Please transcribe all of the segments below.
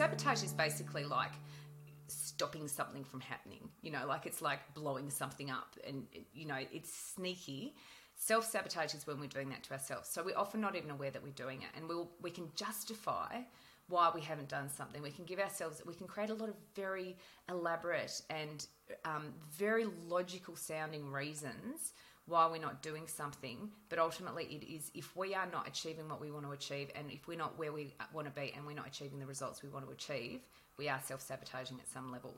sabotage is basically like stopping something from happening. You know, like it's like blowing something up, and you know, it's sneaky. Self sabotage is when we're doing that to ourselves. So we're often not even aware that we're doing it, and we'll we can justify why we haven't done something. We can give ourselves, we can create a lot of very elaborate and um, very logical sounding reasons why we're not doing something. But ultimately, it is if we are not achieving what we want to achieve, and if we're not where we want to be, and we're not achieving the results we want to achieve, we are self sabotaging at some level.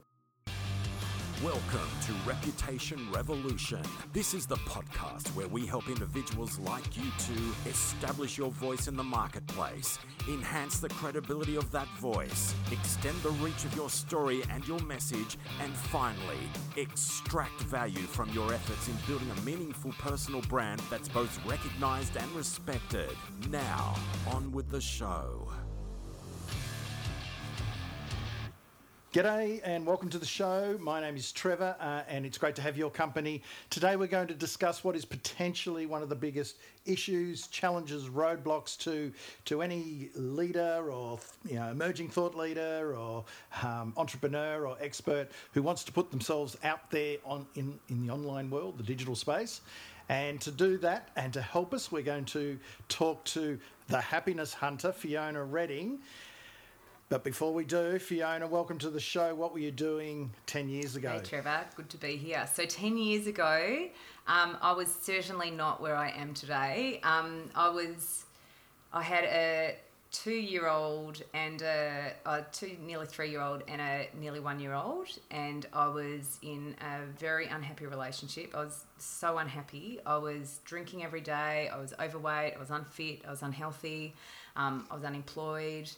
Welcome to Reputation Revolution. This is the podcast where we help individuals like you to establish your voice in the marketplace, enhance the credibility of that voice, extend the reach of your story and your message, and finally, extract value from your efforts in building a meaningful personal brand that's both recognized and respected. Now, on with the show. G'day and welcome to the show. My name is Trevor uh, and it's great to have your company. Today we're going to discuss what is potentially one of the biggest issues, challenges, roadblocks to to any leader or you know emerging thought leader or um, entrepreneur or expert who wants to put themselves out there on in, in the online world, the digital space. And to do that and to help us, we're going to talk to the happiness hunter, Fiona Redding. But before we do, Fiona, welcome to the show. What were you doing 10 years ago? Hey, Trevor. Good to be here. So, 10 years ago, um, I was certainly not where I am today. Um, I was, I had a two year old and a, a two, nearly three year old and a nearly one year old. And I was in a very unhappy relationship. I was so unhappy. I was drinking every day. I was overweight. I was unfit. I was unhealthy. Um, I was unemployed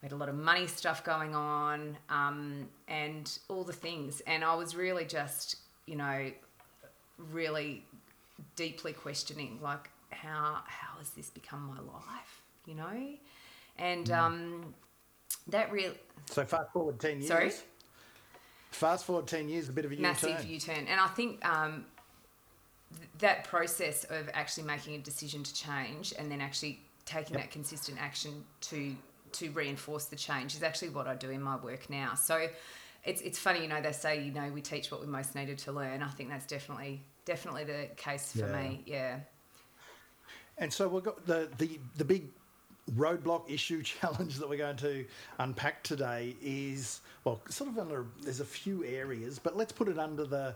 we had a lot of money stuff going on um, and all the things. And I was really just, you know, really deeply questioning, like, how how has this become my life, you know? And mm. um, that really. So fast forward ten years. Sorry. Fast forward ten years, a bit of a U-turn. Massive U-turn, and I think um, th- that process of actually making a decision to change and then actually taking yep. that consistent action to to reinforce the change is actually what I do in my work now. So it's it's funny, you know, they say, you know, we teach what we most needed to learn. I think that's definitely definitely the case for yeah. me. Yeah. And so we've got the the the big roadblock issue challenge that we're going to unpack today is well sort of under there's a few areas but let's put it under the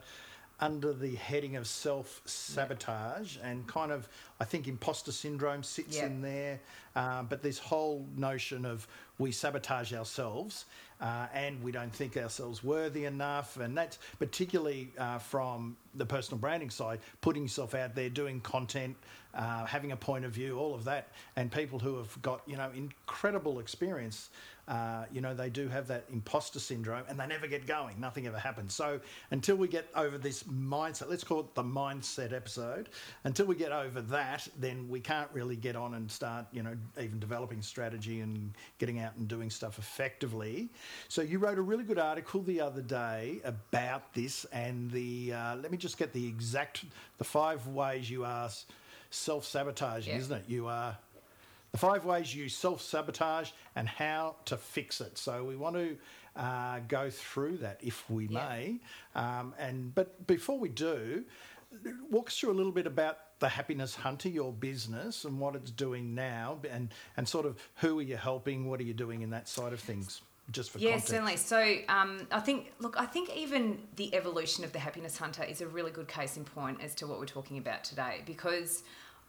under the heading of self sabotage and kind of, I think imposter syndrome sits in there. Uh, but this whole notion of we sabotage ourselves uh, and we don't think ourselves worthy enough. And that's particularly uh, from the personal branding side, putting yourself out there, doing content, uh, having a point of view, all of that. And people who have got, you know, incredible experience uh, you know, they do have that imposter syndrome and they never get going. Nothing ever happens. So until we get over this mindset, let's call it the mindset episode, until we get over that, then we can't really get on and start, you know, even developing strategy and getting out and doing stuff effectively. So you wrote a really good article the other day about this and the, uh, let me just get the exact, the five ways you are self-sabotaging, yeah. isn't it? You are the five ways you self sabotage and how to fix it. So we want to uh, go through that if we yeah. may. Um, and but before we do, walk us through a little bit about the Happiness Hunter, your business, and what it's doing now, and and sort of who are you helping? What are you doing in that side of things? Just for yeah, context. certainly. So um, I think, look, I think even the evolution of the Happiness Hunter is a really good case in point as to what we're talking about today, because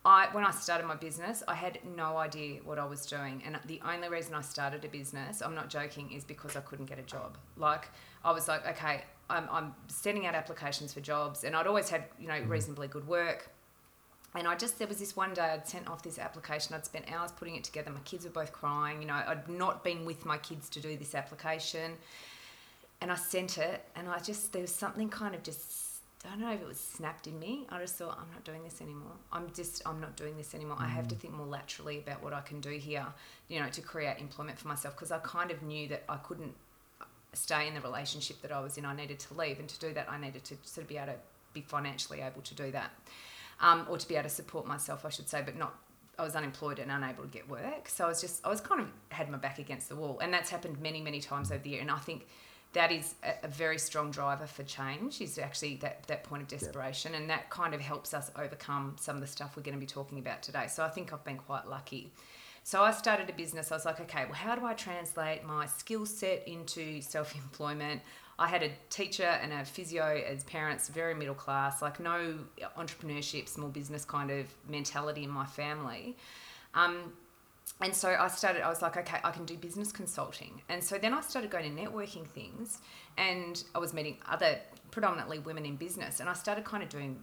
I when I started my business, I had no idea what I was doing, and the only reason I started a business, I'm not joking, is because I couldn't get a job. Like I was like, okay, I'm, I'm sending out applications for jobs, and I'd always had you know mm-hmm. reasonably good work. And I just there was this one day I'd sent off this application. I'd spent hours putting it together. My kids were both crying. You know, I'd not been with my kids to do this application, and I sent it, and I just there was something kind of just I don't know if it was snapped in me. I just thought, I'm not doing this anymore. I'm just, I'm not doing this anymore. Mm. I have to mm. think more laterally about what I can do here, you know, to create employment for myself because I kind of knew that I couldn't stay in the relationship that I was in. I needed to leave. And to do that, I needed to sort of be able to be financially able to do that um, or to be able to support myself, I should say, but not I was unemployed and unable to get work. So I was just I was kind of had my back against the wall, and that's happened many many times over the year. And I think that is a, a very strong driver for change. Is actually that that point of desperation, and that kind of helps us overcome some of the stuff we're going to be talking about today. So I think I've been quite lucky. So I started a business. I was like, okay, well, how do I translate my skill set into self employment? I had a teacher and a physio as parents, very middle class, like no entrepreneurship, small business kind of mentality in my family. Um, and so I started, I was like, okay, I can do business consulting. And so then I started going to networking things and I was meeting other predominantly women in business and I started kind of doing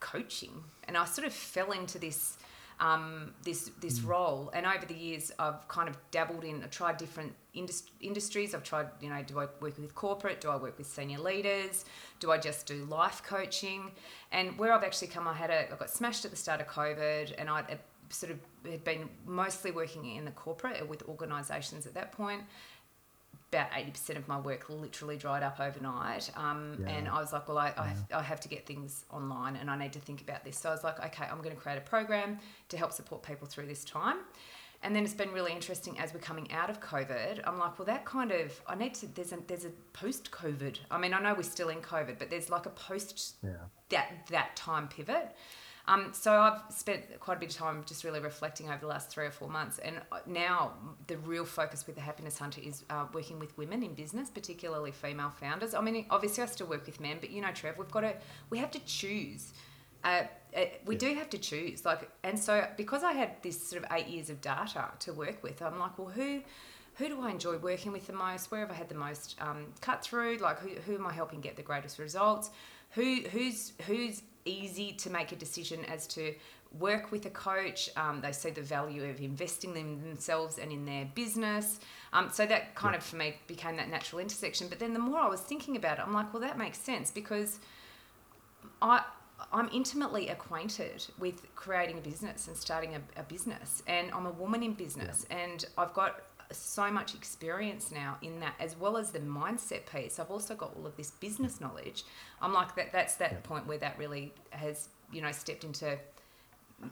coaching and I sort of fell into this um, this this mm. role. And over the years, I've kind of dabbled in, I tried different indust- industries. I've tried, you know, do I work with corporate? Do I work with senior leaders? Do I just do life coaching? And where I've actually come, I had a, I got smashed at the start of COVID, and I sort of had been mostly working in the corporate with organisations at that point about 80% of my work literally dried up overnight. Um, yeah. And I was like, well, I, yeah. I, I, have to get things online and I need to think about this. So I was like, okay, I'm going to create a program to help support people through this time. And then it's been really interesting as we're coming out of COVID. I'm like, well, that kind of I need to. There's a there's a post COVID. I mean, I know we're still in COVID, but there's like a post yeah. that that time pivot. Um, so I've spent quite a bit of time just really reflecting over the last three or four months, and now the real focus with the Happiness Hunter is uh, working with women in business, particularly female founders. I mean, obviously I still work with men, but you know, Trev, we've got to we have to choose. Uh, uh we yeah. do have to choose, like, and so because I had this sort of eight years of data to work with, I'm like, well, who who do I enjoy working with the most? Where have I had the most um, cut through? Like, who, who am I helping get the greatest results? Who who's who's easy to make a decision as to work with a coach. Um, they see the value of investing in themselves and in their business. Um, so that kind yeah. of for me became that natural intersection. But then the more I was thinking about it, I'm like, well, that makes sense because I. I'm intimately acquainted with creating a business and starting a, a business, and I'm a woman in business, yeah. and I've got so much experience now in that as well as the mindset piece i've also got all of this business knowledge i'm like that that's that yeah. point where that really has you know stepped into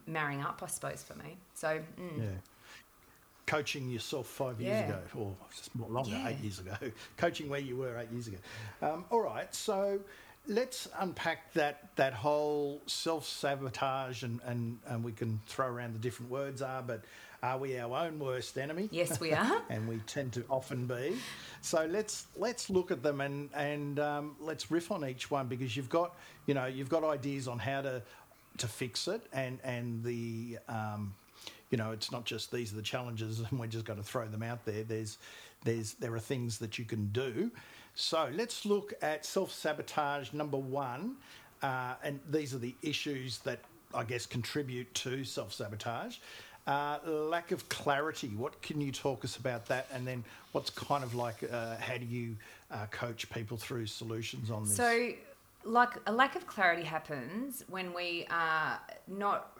marrying up i suppose for me so mm. yeah coaching yourself five years yeah. ago or just more longer yeah. eight years ago coaching where you were eight years ago um, all right so let's unpack that that whole self sabotage and, and and we can throw around the different words are, but are we our own worst enemy? Yes, we are, and we tend to often be. So let's let's look at them and and um, let's riff on each one because you've got you know you've got ideas on how to to fix it and and the um, you know it's not just these are the challenges and we're just going to throw them out there. There's there's there are things that you can do. So let's look at self sabotage number one, uh, and these are the issues that I guess contribute to self sabotage. Uh, lack of clarity. What can you talk us about that? And then what's kind of like, uh, how do you uh, coach people through solutions on this? So, like a lack of clarity happens when we are not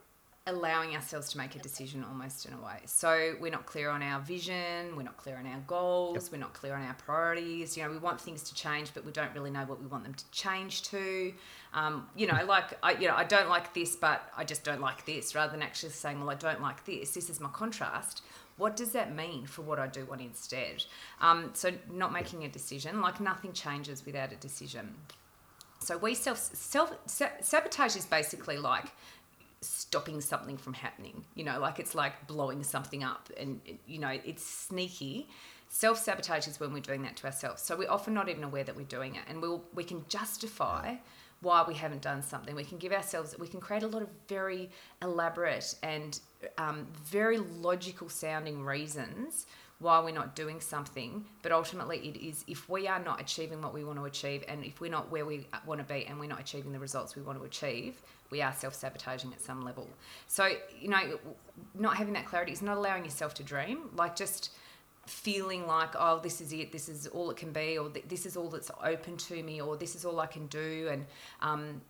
allowing ourselves to make a decision almost in a way. So we're not clear on our vision, we're not clear on our goals, yep. we're not clear on our priorities. You know, we want things to change, but we don't really know what we want them to change to. Um, you know, like I, you know, I don't like this, but I just don't like this. Rather than actually saying, well, I don't like this. This is my contrast. What does that mean for what I do want instead? Um, so not making a decision, like nothing changes without a decision. So we self self sabotage is basically like stopping something from happening. You know, like it's like blowing something up, and you know, it's sneaky. Self sabotage is when we're doing that to ourselves. So we're often not even aware that we're doing it, and we'll we can justify why we haven't done something. We can give ourselves, we can create a lot of very elaborate and um, very logical sounding reasons why we're not doing something. But ultimately, it is if we are not achieving what we want to achieve, and if we're not where we want to be, and we're not achieving the results we want to achieve, we are self sabotaging at some level. So, you know, not having that clarity is not allowing yourself to dream. Like, just feeling like, oh, this is it, this is all it can be, or this is all that's open to me, or this is all I can do. And, um,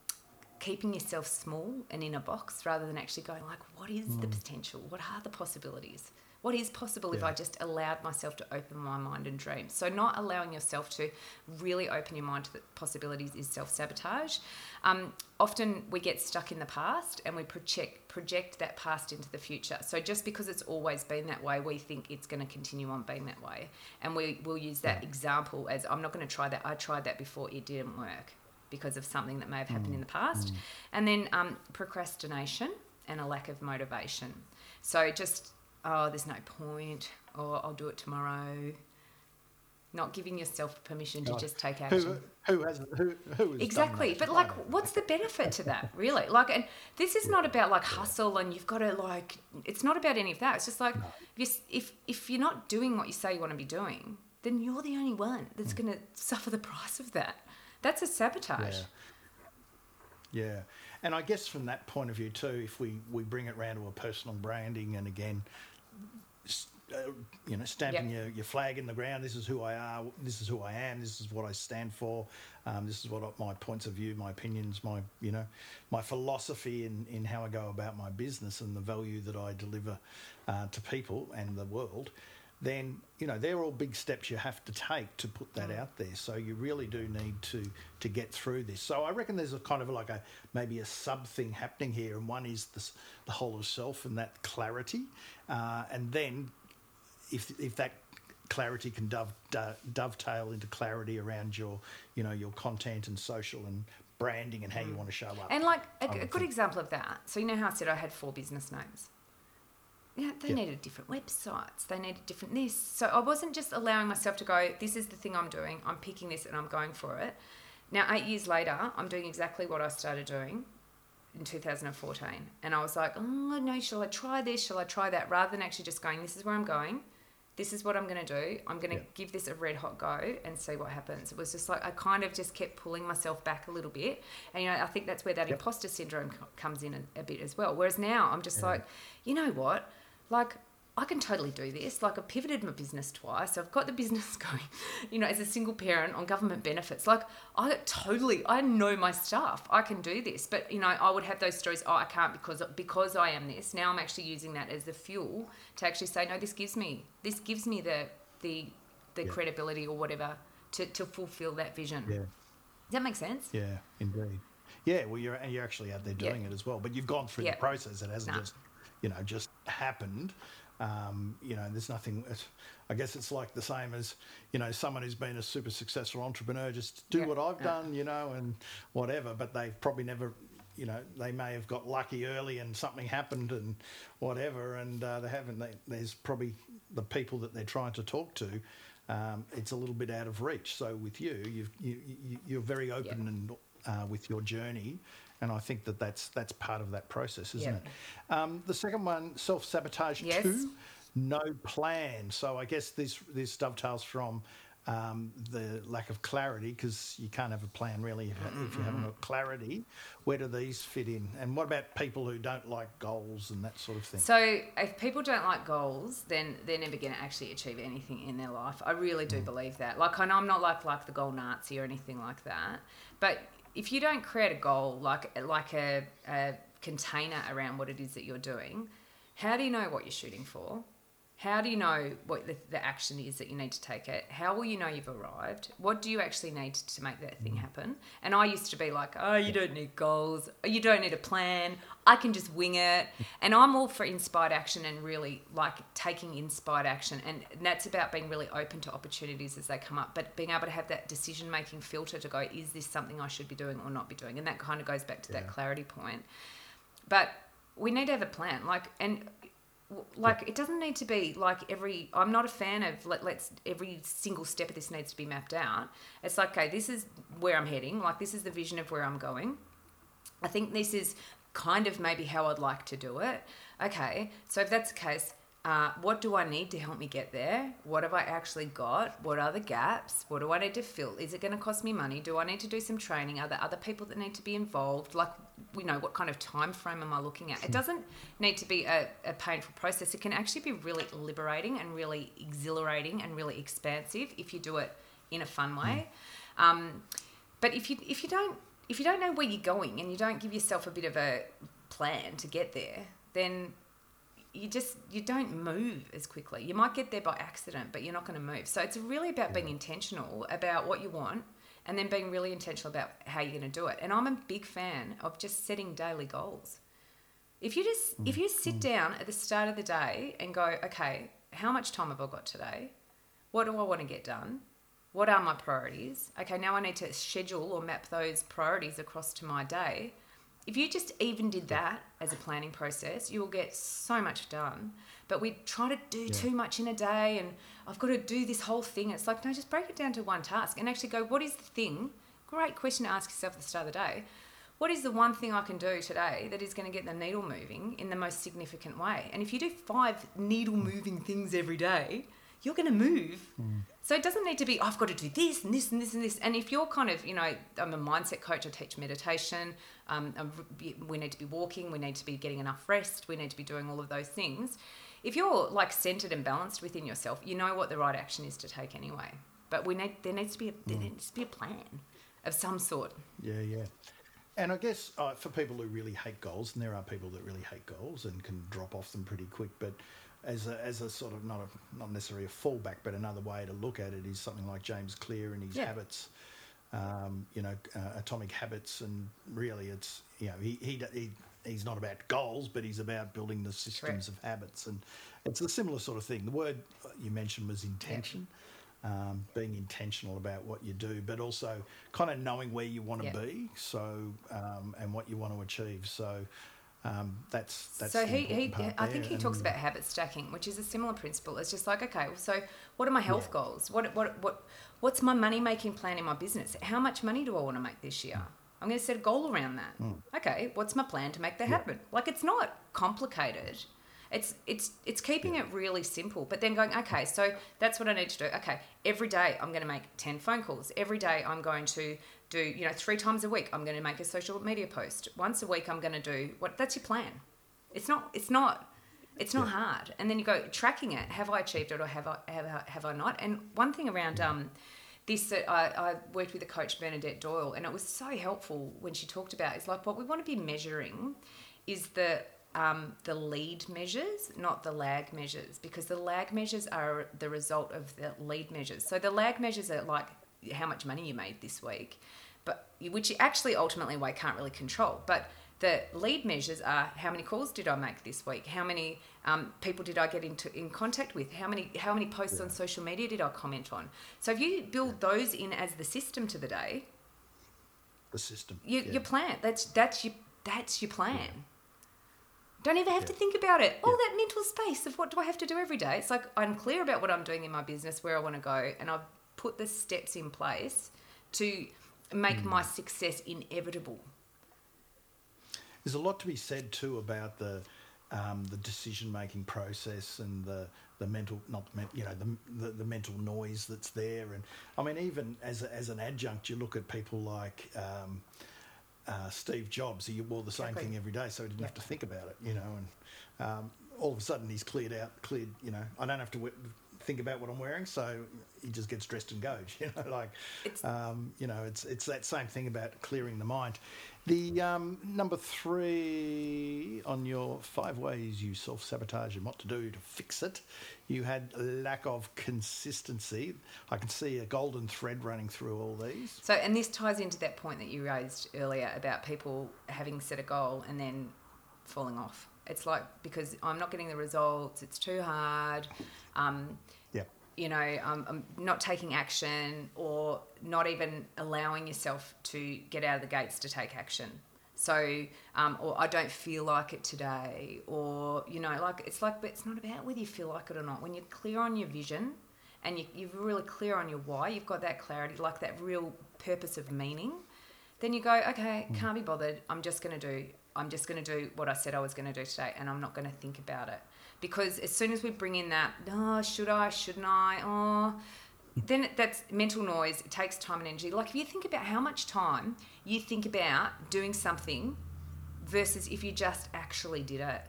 keeping yourself small and in a box rather than actually going like what is mm. the potential what are the possibilities What is possible if I just allowed myself to open my mind and dream? So, not allowing yourself to really open your mind to the possibilities is self sabotage. Um, often we get stuck in the past and we project project that past into the future. So, just because it's always been that way, we think it's going to continue on being that way, and we will use that example as I'm not going to try that. I tried that before; it didn't work because of something that may have happened in the past. And then um, procrastination and a lack of motivation. So just, oh, there's no point, or I'll do it tomorrow. Not giving yourself permission to God. just take action. who has who, who Exactly. But like what's the benefit to that, really? Like and this is not about like hustle and you've got to like it's not about any of that. It's just like if, s- if if you're not doing what you say you want to be doing, then you're the only one that's Hmm. going to suffer the price of that. That's a sabotage. Yeah. Yeah. And I guess from that point of view too, if we, we bring it round to a personal branding and again, uh, you know, stamping Yep. your, your flag in the ground. This is who I are. This is who I am. This is what I stand for. Um, this is what I- my points of view, my opinions, my you know, my philosophy in, in how I go about my business and the value that I deliver uh, to people and the world. Then you know they're all big steps you have to take to put that out there. So you really do need to to get through this. So I reckon there's a kind of like a maybe a sub thing happening here, and one is this, the whole of self and that clarity, uh, and then if if that clarity can dove, do- dovetail into clarity around your you know your content and social and branding and how you want to show up. And like a, would good think. example of that. So you know how I said I had four business names. Yeah, they Yeah. needed different websites. They needed different this. So I wasn't just allowing myself to go. This is the thing I'm doing. I'm picking this and I'm going for it. Now eight years later, I'm doing exactly what I started doing in 2014, and I was like, oh no, shall I try this? Shall I try that? Rather than actually just going, this is where I'm going. This is what I'm going to do. I'm going to Yeah. give this a red hot go and see what happens. It was just like I kind of just kept pulling myself back a little bit, and you know I think that's where that Yep. imposter syndrome comes in a, a bit as well. Whereas now I'm just like, you know what, like. I can totally do this. Like I've pivoted my business twice. I've got the business going, you know, as a single parent on government benefits. Like I totally, I know my stuff. I can do this. But you know, I would have those stories. Oh, I can't because because I am this. Now I'm actually using that as the fuel to actually say, no, this gives me this gives me the the the Yeah. credibility or whatever to to fulfill that vision. yeah, Does that make sense? yeah, indeed. Yeah, well, you're you're actually out there Yeah. doing it as well, but you've gone through Yeah. the process. It hasn't No. just, you know, just happened. Um, you know, there's nothing. I guess it's like the same as you know someone who's been a super successful entrepreneur. Just do Yeah. what I've Yeah. done, you know, and whatever. But they've probably never. You know, they may have got lucky early and something happened and whatever, and uh, they haven't. They, there's probably the people that they're trying to talk to. Um, it's a little bit out of reach. So with you, you've, you, you you're very open and uh, with your journey, and I think that that's that's part of that process, isn't Yeah. it? Um, the second one, self sabotage Yes. two, no plan. So I guess this this dovetails from um, the lack of clarity because you can't have a plan really if, if you haven't got clarity. Where do these fit in? And what about people who don't like goals and that sort of thing? So if people don't like goals, then they're never going to actually achieve anything in their life. I really do believe that. Like I know I'm not like like the goal Nazi or anything like that, but if you don't create a goal like like a, a container around what it is that you're doing, how do you know what you're shooting for? How do you know what the, the action is that you need to take it? How will you know you've arrived? What do you actually need to make that thing mm. happen? And I used to be like, oh, you don't need goals. You don't need a plan. I can just wing it. And I'm all for inspired action and really like taking inspired action. And that's about being really open to opportunities as they come up, but being able to have that decision making filter to go, is this something I should be doing or not be doing? And that kind of goes back to that clarity point. But we need to have a plan. Like, and like it doesn't need to be like every i'm not a fan of let, let's every single step of this needs to be mapped out. It's like okay this is where i'm heading like this is the vision of where i'm going. I think this is kind of maybe how i'd like to do it. Okay so if that's the case uh, what do I need to help me get there? What have I actually got? What are the gaps? What do I need to fill? Is it going to cost me money? Do I need to do some training? Are there other people that need to be involved? Like, you know, what kind of time frame am I looking at? It doesn't need to be a, a painful process. It can actually be really liberating and really exhilarating and really expansive if you do it in a fun way. Um, but if you if you don't if you don't know where you're going and you don't give yourself a bit of a plan to get there, then you just you don't move as quickly. You might get there by accident, but you're not going to move. So it's really about being intentional about what you want and then being really intentional about how you're going to do it. And I'm a big fan of just setting daily goals. If you just if you sit mm-hmm. down at the start of the day and go, okay, how much time have I got today? What do I want to get done? What are my priorities? Okay, now I need to schedule or map those priorities across to my day. If you just even did that as a planning process, you will get so much done. But we try to do too much in a day and I've got to do this whole thing. It's like, no, just break it down to one task and actually go, what is the thing? Great question to ask yourself at the start of the day. What is the one thing I can do today that is going to get the needle moving in the most significant way? And if you do five needle moving things every day, you're going to move. Mm. So it doesn't need to be, I've got to do this and this and this and this. And if you're kind of, you know, I'm a mindset coach, I teach meditation, um, we need to be walking, we need to be getting enough rest, we need to be doing all of those things. If you're like centered and balanced within yourself, you know what the right action is to take anyway. But we need, there needs to be, a, there needs to be a plan of some sort. Yeah, yeah. And I guess uh, for people who really hate goals, and there are people that really hate goals and can drop off them pretty quick, but as a, as a sort of not a, not necessarily a fallback, but another way to look at it is something like James Clear and his Yeah. habits, um, you know, uh, atomic habits, and really it's you know he, he he he's not about goals, but he's about building the systems of habits, and it's a similar sort of thing. The word you mentioned was intention. Um, being intentional about what you do, but also kind of knowing where you want to Yeah. be, so um, and what you want to achieve. So um, that's that's. so he, he I think he talks about habit stacking, which is a similar principle. It's just like, okay, well, so what are my health goals? What what what what's my money making plan in my business? How much money do I want to make this year? I'm going to set a goal around that. Hmm. Okay, what's my plan to make that happen? Like it's not complicated. It's it's it's keeping it really simple, but then going, okay, so that's what I need to do. Okay, every day I'm going to make 10 phone calls. Every day I'm going to do, you know, three times a week I'm going to make a social media post. Once a week I'm going to do what that's your plan. It's not it's not it's not hard. And then you go tracking it. Have I achieved it or have I have I, have I not? And one thing around um this that I, I worked with a coach Bernadette Doyle and it was so helpful when she talked about it's like what we want to be measuring is the um, the lead measures, not the lag measures, because the lag measures are the result of the lead measures. So the lag measures are like how much money you made this week, but which you actually ultimately we can't really control. But the lead measures are how many calls did I make this week? How many um, people did I get into in contact with? How many how many posts on social media did I comment on? So if you build those in as the system to the day, the system. you, yeah. your plan. That's that's your that's your plan. Don't ever have to think about it. All that mental space of what do I have to do every day. It's like I'm clear about what I'm doing in my business, where I want to go, and I've put the steps in place to make Hmm. my success inevitable. There's a lot to be said too about the um, the decision making process and the the mental not the you know the, the the mental noise that's there and I mean even as a, as an adjunct you look at people like um, uh, Steve Jobs he wore the same Exactly. thing every day so he didn't have to think about it you know and um, all of a sudden he's cleared out cleared you know I don't have to think about what I'm wearing so he just gets dressed and goes you know like It's- um, you know, it's it's that same thing about clearing the mind. The um, number three on your five ways you self sabotage and what to do to fix it, you had lack of consistency. I can see a golden thread running through all these. So, and this ties into that point that you raised earlier about people having set a goal and then falling off. It's like because I'm not getting the results, it's too hard. Um, you know, um, I'm not taking action or not even allowing yourself to get out of the gates to take action. So, um, or I don't feel like it today, or, you know, like it's like, but it's not about whether you feel like it or not. When you're clear on your vision and you, you're really clear on your why, you've got that clarity, like that real purpose of meaning, then you go, okay, can't be bothered. I'm just going to do, I'm just going to do what I said I was going to do today, and I'm not going to think about it. Because as soon as we bring in that, oh, should I, shouldn't I, oh, then that's mental noise. It takes time and energy. Like if you think about how much time you think about doing something versus if you just actually did it.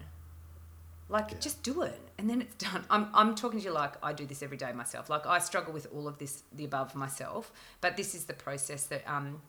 Like just do it and then it's done. I'm, I'm talking to you like I do this every day myself. Like I struggle with all of this, the above myself, but this is the process that um,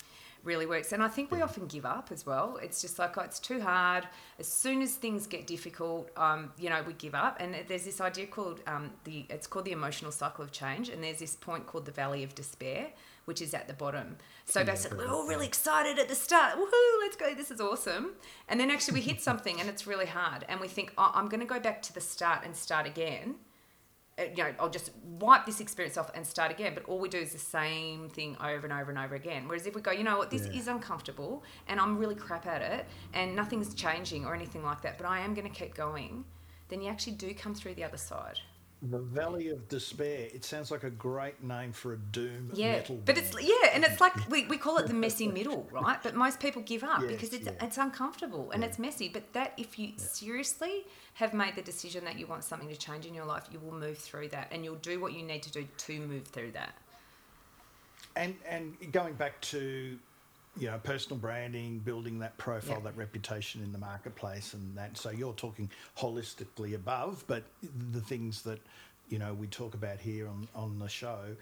really works. And I think we often give up as well. It's just like, oh, it's too hard. As soon as things get difficult, um, you know, we give up. And there's this idea called um, the, it's called the emotional cycle of change. And there's this point called the valley of despair, which is at the bottom. So basically, we're all really excited at the start. Woohoo, let's go. This is awesome. And then actually we hit something and it's really hard. And we think, oh, I'm going to go back to the start and start again Uh, you know, I'll just wipe this experience off and start again. But all we do is the same thing over and over and over again. Whereas if we go, you know what, this Yeah. is uncomfortable and I'm really crap at it and nothing's changing or anything like that, but I am going to keep going, then you actually do come through the other side. The Valley of Despair. It sounds like a great name for a doom Yeah, metal. but it's yeah, and it's like we, we call it the messy middle, right? But most people give up Yes, because it's yeah. it's uncomfortable and it's messy. But that if you seriously have made the decision that you want something to change in your life, you will move through that and you'll do what you need to do to move through that. and and going back to you know personal branding building that profile Yeah. that reputation in the marketplace and that so you're talking holistically above but the things that you know we talk about here on on the show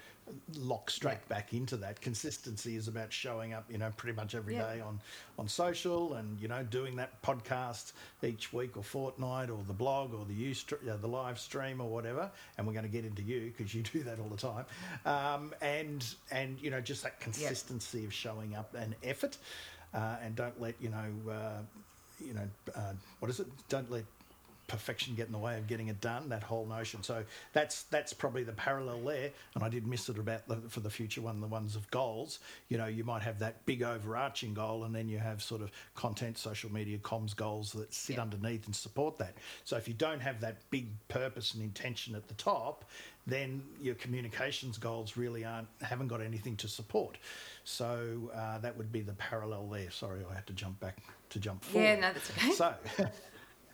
lock straight Yeah. back into that. Consistency is about showing up you know pretty much every day Yeah. on on social and you know doing that podcast each week or fortnight or the blog or the you uh, the live stream or whatever. And we're going to get into you because you do that all the time. Um, and and you know just that consistency of showing up and effort. Uh, and don't let you know uh, you know uh, what is it? Don't let perfection get in the way of getting it done that whole notion. So that's that's probably the parallel there. And i did miss it about the, for the future one the ones of goals. You know you might have that big overarching goal and then you have sort of content social media comms goals that sit Yeah. underneath and support that. So if you don't have that big purpose and intention at the top then your communications goals really aren't haven't got anything to support. So uh, that would be the parallel there. Sorry i had to jump back to jump forward. Yeah, no, that's okay. so,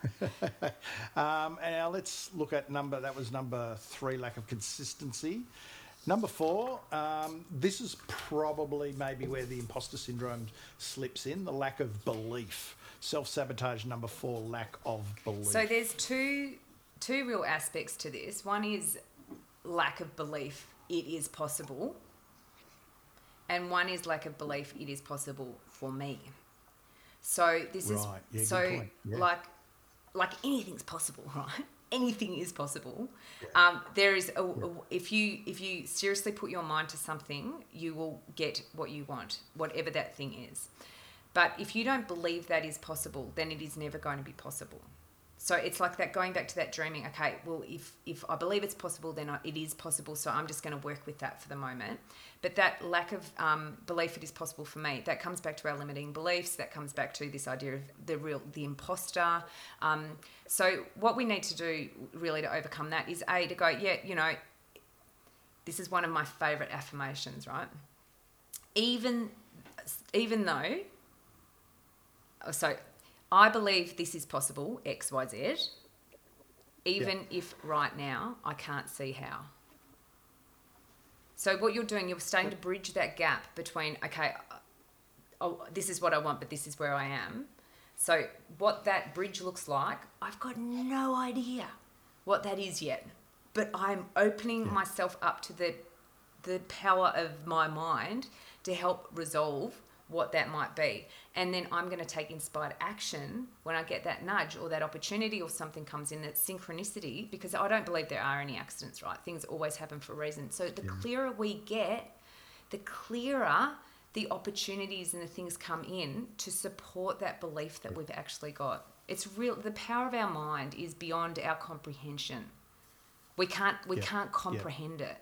um, and now let's look at number. That was number three, lack of consistency. Number four, um, this is probably maybe where the imposter syndrome slips in the lack of belief. Self sabotage, number four, lack of belief. So there's two two real aspects to this. One is lack of belief it is possible. And one is lack of belief it is possible for me. So this is Right. Yeah, good so. Yeah. like like anything's possible, right? Anything is possible. Um, there is a, a- if you if you seriously put your mind to something, you will get what you want, whatever that thing is. But if you don't believe that is possible, then it is never going to be possible. So it's like that going back to that dreaming. Okay, well, if if I believe it's possible, then I, it is possible. So I'm just going to work with that for the moment. But that lack of um, belief it is possible for me, that comes back to our limiting beliefs. That comes back to this idea of the real the imposter. Um, so what we need to do really to overcome that is a to go. Yeah, you know, this is one of my favorite affirmations. Right, even even though Oh, so I believe this is possible, X, Y, Z, even if right now I can't see how. So what you're doing, you're starting to bridge that gap between, okay, uh, oh, this is what I want, but this is where I am. So what that bridge looks like, I've got no idea what that is yet. But I'm opening myself up to the the power of my mind to help resolve what that might be. And then I'm going to take inspired action when I get that nudge or that opportunity or something comes in that synchronicity because I don't believe there are any accidents, right? Things always happen for a reason. So the clearer we get, the clearer the opportunities and the things come in to support that belief that we've actually got. It's real the power of our mind is beyond our comprehension. We can't we Yeah, can't yeah. comprehend it.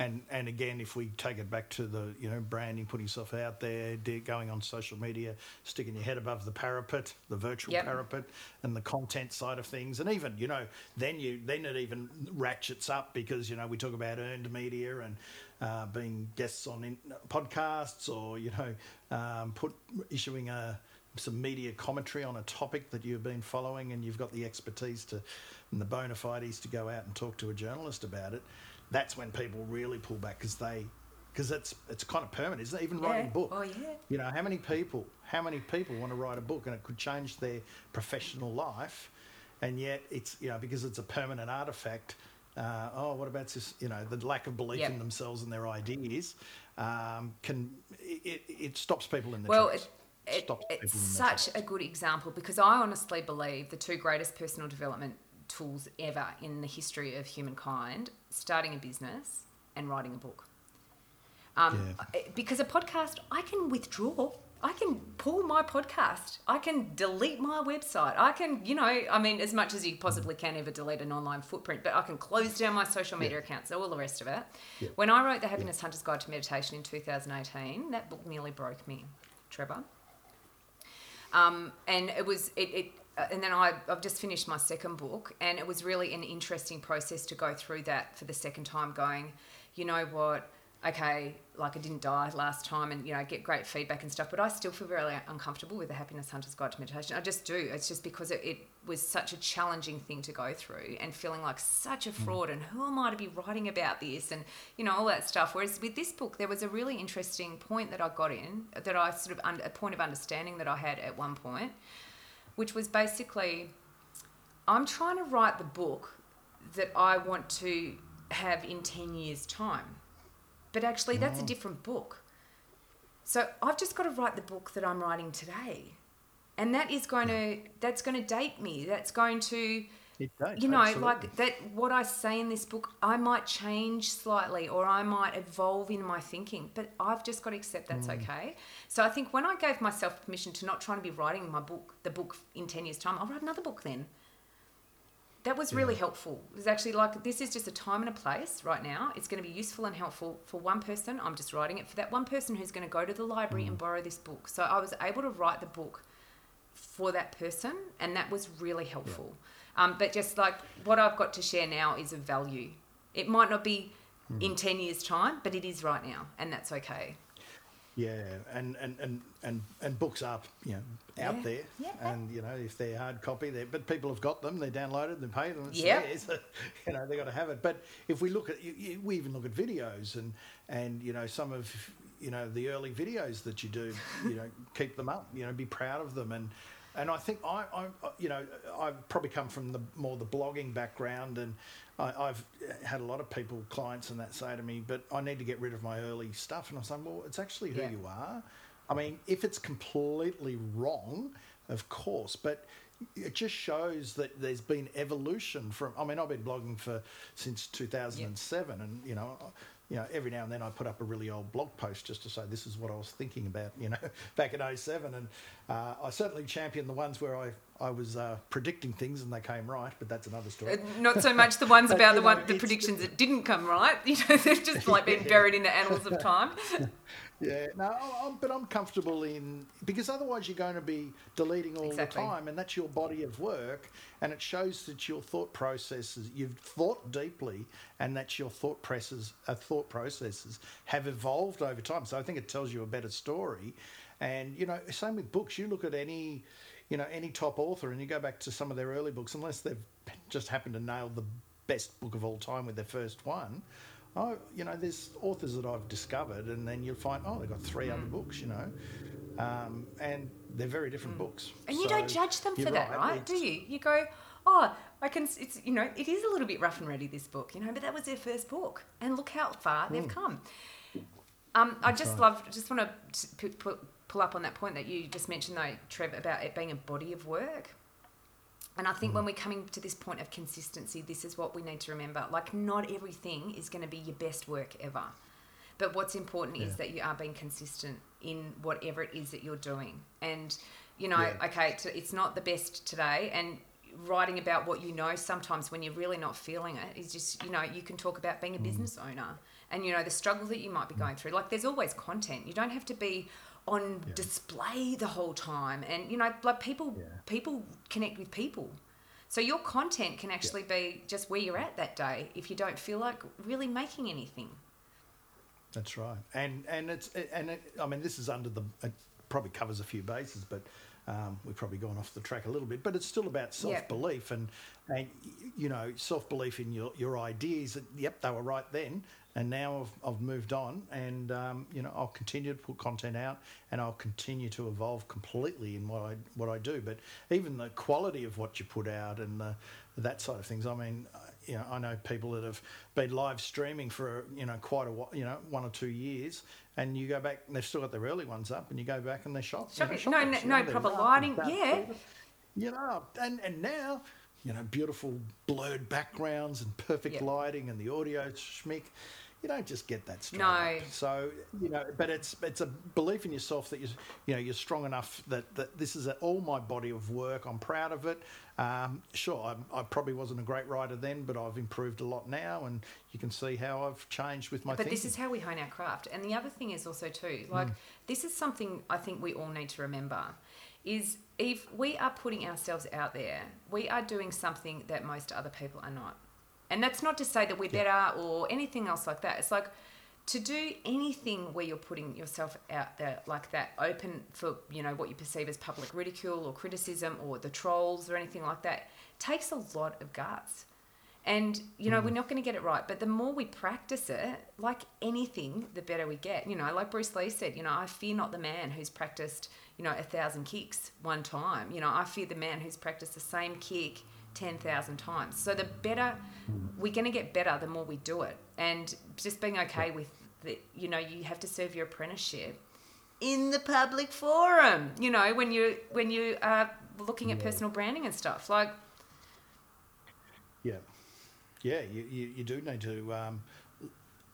And and again, if we take it back to the you know branding, putting yourself out there, going on social media, sticking your head above the parapet, the virtual Yep. parapet, and the content side of things, and even you know then you then it even ratchets up because you know we talk about earned media and uh, being guests on in, podcasts or you know um, put issuing a some media commentary on a topic that you've been following and you've got the expertise to and the bona fides to go out and talk to a journalist about it that's when people really pull back because they because it's it's kind of permanent isn't it even writing a book Oh, yeah. you know how many people how many people want to write a book and it could change their professional life and yet it's you know because it's a permanent artifact uh, oh, what about this? You know, the lack of belief Yep. in themselves and their ideas um, can it, it stops people in the Well, it, it, it's such a good example because I honestly believe the two greatest personal development tools ever in the history of humankind starting a business and writing a book. Um, Yeah. Because a podcast, I can withdraw. I can pull my podcast. I can delete my website. I can, you know, I mean, as much as you possibly can ever delete an online footprint, but I can close down my social media accounts, all the rest of it. Yeah. When I wrote The Happiness Hunter's Guide to Meditation in 2018, that book nearly broke me, Trevor. Um, and it was it, it Uh, and then I, I've just finished my second book, and it was really an interesting process to go through that for the second time. Going, you know what? Okay, like I didn't die last time, and you know get great feedback and stuff, but I still feel very uncomfortable with the Happiness Hunter's Guide to Meditation. I just do. It's just because it, it was such a challenging thing to go through, and feeling like such a mm. fraud, and who am I to be writing about this, and you know all that stuff. Whereas with this book, there was a really interesting point that I got in, that I sort of un- a point of understanding that I had at one point, which was basically I'm trying to write the book that I want to have in 10 years' time. But actually, that's a different book. So I've just got to write the book that I'm writing today. And that is going to that's going to date me. That's going to It does, you know, absolutely. like that what I say in this book, I might change slightly or I might evolve in my thinking, but I've just got to accept that's Mm. okay. So I think when I gave myself permission to not try to be writing my book, the book in 10 years' time, I'll write another book then. That was really helpful. It was actually like, this is just a time and a place right now. It's going to be useful and helpful for one person. I'm just writing it for that one person who's going to go to the library Mm. and borrow this book. So I was able to write the book for that person, and that was really helpful. Um, but just like what I've got to share now is of value. It might not be Hmm. in 10 years' time, but it is right now, and that's okay. Yeah, and and and and, and books are you know out Yeah, there, yeah. and you know if they're hard copy, they but people have got them, they're downloaded, they're paid, and it's Yeah. there. So, you know they got to have it. But if we look at, we even look at videos, and and you know some of you know the early videos that you do, you know keep them up, you know be proud of them, and and I think I, I you know I've probably come from the more the blogging background, and I, I've had a lot of people, clients, and that say to me, but I need to get rid of my early stuff, and I'm saying, well, it's actually who Yeah. you are. I mean, if it's completely wrong, of course, but it just shows that there's been evolution from. I mean, I've been blogging for since 2007, and you know, you know, every now and then I put up a really old blog post just to say this is what I was thinking about, you know, back in 07. and uh, I certainly champion the ones where I I was uh, predicting things and they came right, but that's another story. Uh, Not so much the ones about you the one know, the predictions that didn't come right. You know, they've just like been buried in the annals of time. Yeah, no, I- I'm, but I'm comfortable in because otherwise you're going to be deleting all Exactly. the time, and that's your body of work, and it shows that your thought processes you've thought deeply, and that your thought processes uh, thought processes have evolved over time. So I think it tells you a better story, and you know, same with books. You look at any, you know, any top author, and you go back to some of their early books, unless they've just happened to nail the best book of all time with their first one. Oh, you know, there's authors that I've discovered, and then you'll find, oh, they've got three other books, you know, um, and they're very different books. And you don't judge them for that, right? Do you? You go, oh, I can. It's you know, it is a little bit rough and ready this book, you know, but that was their first book, and look how far they've come. Um, I just right. love, just want to put, p- pull up on that point that you just mentioned though, Trev, about it being a body of work. And I think when mm. we're coming to this point of consistency, this is what we need to remember. Like, not everything is going to be your best work ever. But what's important is that you are being consistent in whatever it is that you're doing. And, you know, Yeah. okay, it's not the best today. And writing about what you know sometimes when you're really not feeling it is just, you know, you can talk about being a mm. business owner and, you know, the struggle that you might be mm. going through. Like, there's always content. You don't have to be on Yeah. display the whole time. And, you know, like people, Yeah. people connect with people. So your content can actually be just where you're at that day if you don't feel like really making anything. That's right, and and it's and it, I mean this is under the it probably covers a few bases, but um, we've probably gone off the track a little bit. But it's still about self belief and and you know self belief in your your ideas. That, yep, they were right then, and now I've, I've moved on, and um, you know I'll continue to put content out, and I'll continue to evolve completely in what I what I do. But even the quality of what you put out and the, that side of things. I mean, uh, you know, I know people that have been live streaming for you know quite a while, you know, one or two years, and you go back, and they've still got their early ones up, and you go back and they're shot. you know, Shocking. No, no, no proper lighting. Yeah. you know, and and now, you know, beautiful blurred backgrounds and perfect Yeah. lighting and the audio schmick. You don't just get that straight No. up. So you know, but it's it's a belief in yourself that you you know you're strong enough that, that this is a, all my body of work. I'm proud of it. Um, sure, I, I probably wasn't a great writer then, but I've improved a lot now, and you can see how I've changed with my. But this is how we hone our craft. And the other thing is also too, Mm. like this is something I think we all need to remember is if we are putting ourselves out there, we are doing something that most other people are not. And that's not to say that we're better or anything else like that. It's like to do anything where you're putting yourself out there like that, open for, you know, what you perceive as public ridicule or criticism or the trolls or anything like that, takes a lot of guts. And, you know, we're hmm. not going to get it right. But the more we practice it, like anything, the better we get. You know, like Bruce Lee said, you know, I fear not the man who's practiced, you know, a thousand kicks one time. You know, I fear the man who's practiced the same kick 10,000 times. So the better, we're going to get better the more we do it. And just being okay with the, you know, you have to serve your apprenticeship in the public forum, you know, when you when you are looking at personal branding and stuff. Like, Yeah, yeah. You, you, you do need to um,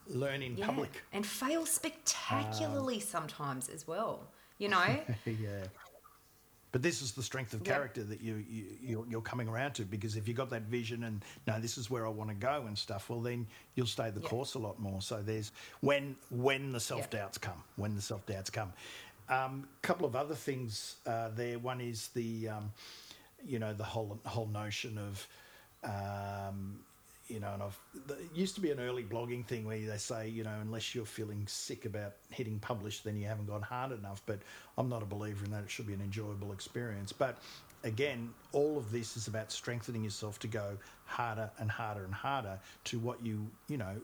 learn in Yeah, public. and fail spectacularly sometimes as well. You know, yeah. But this is the strength of Yeah. character that you, you you're, you're coming around to because if you've got that vision and no, this is where I want to go and stuff, well then you'll stay the Yeah. course a lot more. So there's when when the self doubts come, when the self doubts come. A um, couple of other things uh, there. One is the um, you know the whole whole notion of um, you know, and I've it used to be an early blogging thing where they say, you know, unless you're feeling sick about hitting publish, then you haven't gone hard enough. But I'm not a believer in that. It should be an enjoyable experience. But again, all of this is about strengthening yourself to go harder and harder and harder to what you, you know,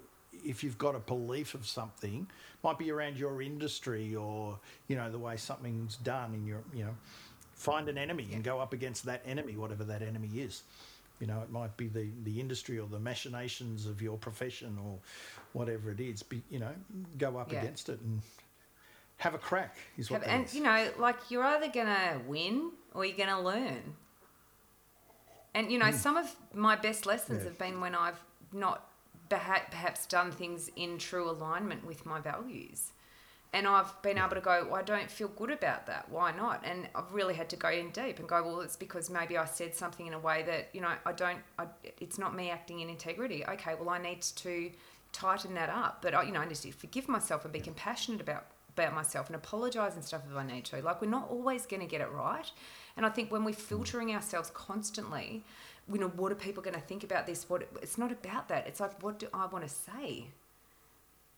if you've got a belief of something, might be around your industry or you know the way something's done in your, you know, find an enemy and go up against that enemy, whatever that enemy is. You know, it might be the, the industry or the machinations of your profession or whatever it is. Be, you know, go up Yeah. against it and have a crack. Is what Have- and is. you know, like you're either gonna win or you're gonna learn. And you know, hmm. some of my best lessons. Yeah. have been when I've not perha- perhaps done things in true alignment with my values. And I've been able to go, well, I don't feel good about that. Why not? And I've really had to go in deep and go, well, it's because maybe I said something in a way that, you know, I don't, I, it's not me acting in integrity. Okay, well, I need to tighten that up. But, I, you know, I need to forgive myself and be compassionate about, about myself and apologize and stuff if I need to. Like, we're not always going to get it right. And I think when we're mm. filtering ourselves constantly, you know, what are people going to think about this? What It's not about that. It's like, what do I want to say?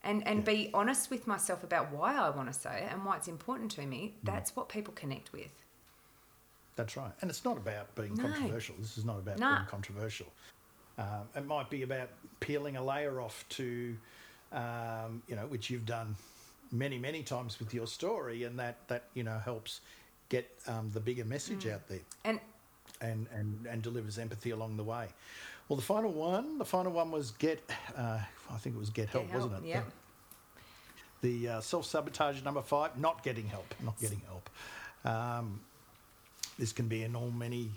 And and be honest with myself about why I want to say it and why it's important to me. That's what people connect with. That's right. And it's not about being No. controversial. This is not about Nah. being controversial. Um, it might be about peeling a layer off to, um, you know, which you've done many, many times with your story, and that, that you know, helps get um, the bigger message Mm. out there And and, and, and delivers empathy along the way. Well, the final one, the final one was get, uh, I think it was get help, get help, wasn't it? yeah. The uh, self sabotage number five, not getting help, not getting help. Um, this can be in all many,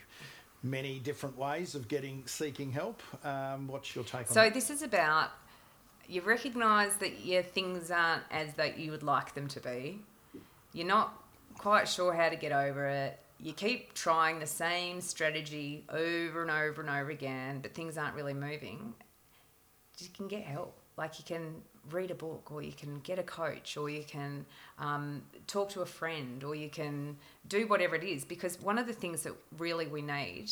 many different ways of getting seeking help. Um, what's your take on so that? this is about you recognise that your things aren't as that you would like them to be. You're not quite sure how to get over it. You keep trying the same strategy over and over and over again, but things aren't really moving. You can get help. Like you can read a book, or you can get a coach, or you can um, talk to a friend, or you can do whatever it is. Because one of the things that really we need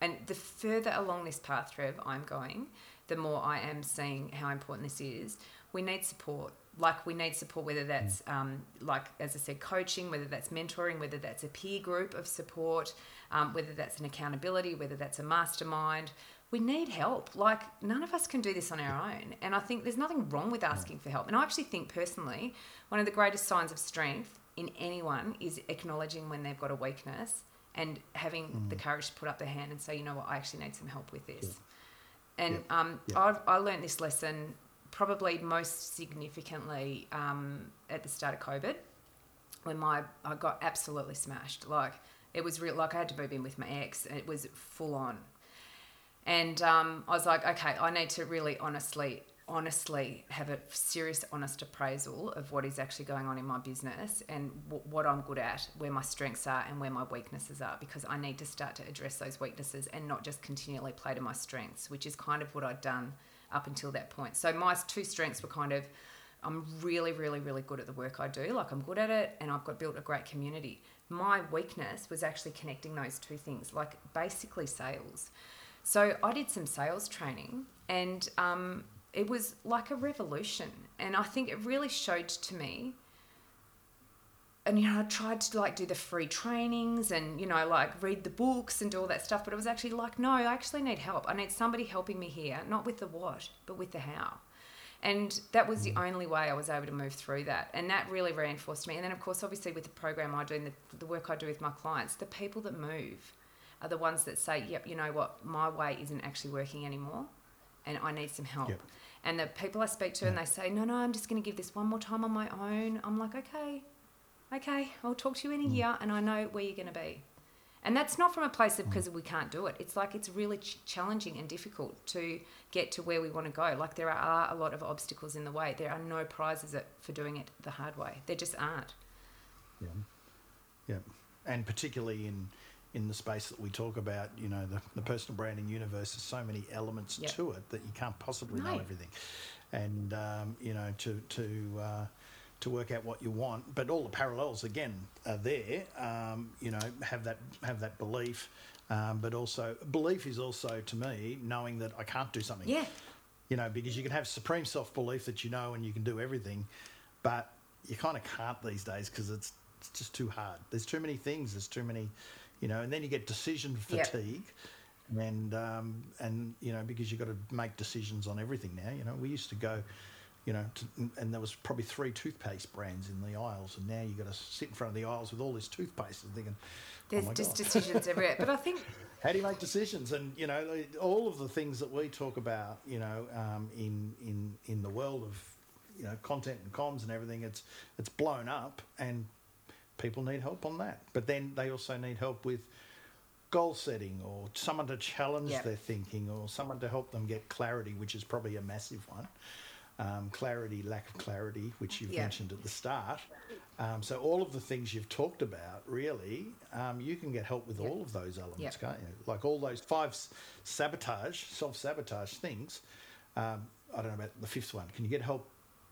and the further along this path, Trev, I'm going, the more I am seeing how important this is. We need support. Like we need support, whether that's um, like as I said, coaching, whether that's mentoring, whether that's a peer group of support, um, whether that's an accountability, whether that's a mastermind. we need help. Like, none of us can do this on our own. And I think there's nothing wrong with asking for help. And I actually think, personally, one of the greatest signs of strength in anyone is acknowledging when they've got a weakness and having mm. the courage to put up their hand and say, you know what, I actually need some help with this. Yeah. And yeah. Um, yeah. I've, I learned this lesson probably most significantly um, at the start of COVID when my I got absolutely smashed. Like it was real. Like I had to move in with my ex. It was full on, and um, I was like, okay, I need to really honestly, honestly have a serious, honest appraisal of what is actually going on in my business and w- what I'm good at, where my strengths are, and where my weaknesses are, because I need to start to address those weaknesses and not just continually play to my strengths, which is kind of what I'd done up until that point. So my two strengths were kind of I'm really, really, really good at the work I do. Like I'm good at it and I've got built a great community. My weakness was actually connecting those two things, like basically sales. So I did some sales training and um, it was like a revolution. And I think it really showed to me and you know, I tried to like do the free trainings and you know, like read the books and do all that stuff, but it was actually like, no, I actually need help. I need somebody helping me here, not with the what, but with the how. And that was the mm. only way I was able to move through that. And that really reinforced me. And then, of course, obviously, with the program I do and the, the work I do with my clients, the people that move are the ones that say, yep, you know what, my way isn't actually working anymore and I need some help. Yep. And the people I speak to yeah. and they say, no, no, I'm just going to give this one more time on my own. I'm like, okay, okay, I'll talk to you in a mm. year and I know where you're going to be. And that's not from a place of because we can't do it. It's like it's really ch- challenging and difficult to get to where we want to go. Like there are a lot of obstacles in the way. There are no prizes for doing it the hard way. There just aren't. Yeah, yeah, and particularly in in the space that we talk about, you know, the, the personal branding universe. There's so many elements yep. to it that you can't possibly no. know everything, and um, you know to to uh, to work out what you want. But all the parallels again are there. Um, you know, have that have that belief, um, but also belief is also to me knowing that I can't do something. Yeah. You know, because you can have supreme self belief that you know and you can do everything, but you kind of can't these days because it's it's just too hard. There's too many things. There's too many, you know, and then you get decision fatigue. Yep and um, and you know because you've got to make decisions on everything now. You know, we used to go you know, to, and there was probably three toothpaste brands in the aisles, and now you've got to sit in front of the aisles with all this toothpaste and thinking, oh there's oh just God. decisions everywhere. But I think how do you make decisions? And you know, all of the things that we talk about, you know, um, in in in the world of you know content and comms and everything, it's it's blown up, and people need help on that. But then they also need help with goal setting or someone to challenge yep. their thinking or someone to help them get clarity, which is probably a massive one um, clarity, lack of clarity, which you've yeah. mentioned at the start. Um, so all of the things you've talked about, really, um, you can get help with all of those elements, can't you? Like all those five sabotage, self-sabotage things. Um, I don't know about the fifth one. Can you get help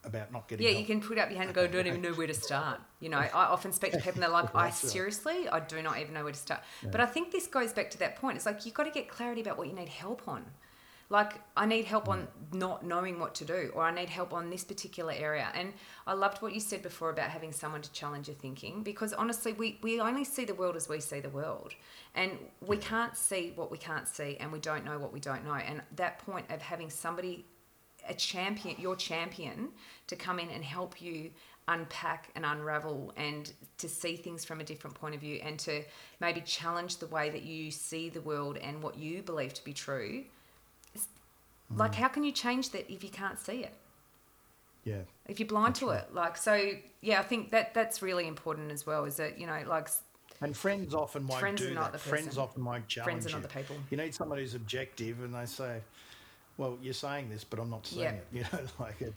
about not getting yeah help? you can put up your hand and go don't even know where to start you know i often speak to people and they're like i seriously i do not even know where to start yeah. but i think this goes back to that point it's like you've got to get clarity about what you need help on like I need help mm. on not knowing what to do, or I need help on this particular area. And I loved what you said before about having someone to challenge your thinking, because honestly, we, we only see the world as we see the world. And we can't see what we can't see, and we don't know what we don't know. And that point of having somebody, a champion, your champion, to come in and help you unpack and unravel and to see things from a different point of view and to maybe challenge the way that you see the world and what you believe to be true like, how can you change that if you can't see it? Yeah. If you're blind to right. it, like so, yeah, I think that that's really important as well. Is that you know, like. And friends often won't friends do that. Friends often won't challenge Friends are not you. the people. You need somebody who's objective, and they say, "Well, you're saying this, but I'm not seeing it." You know, like, it,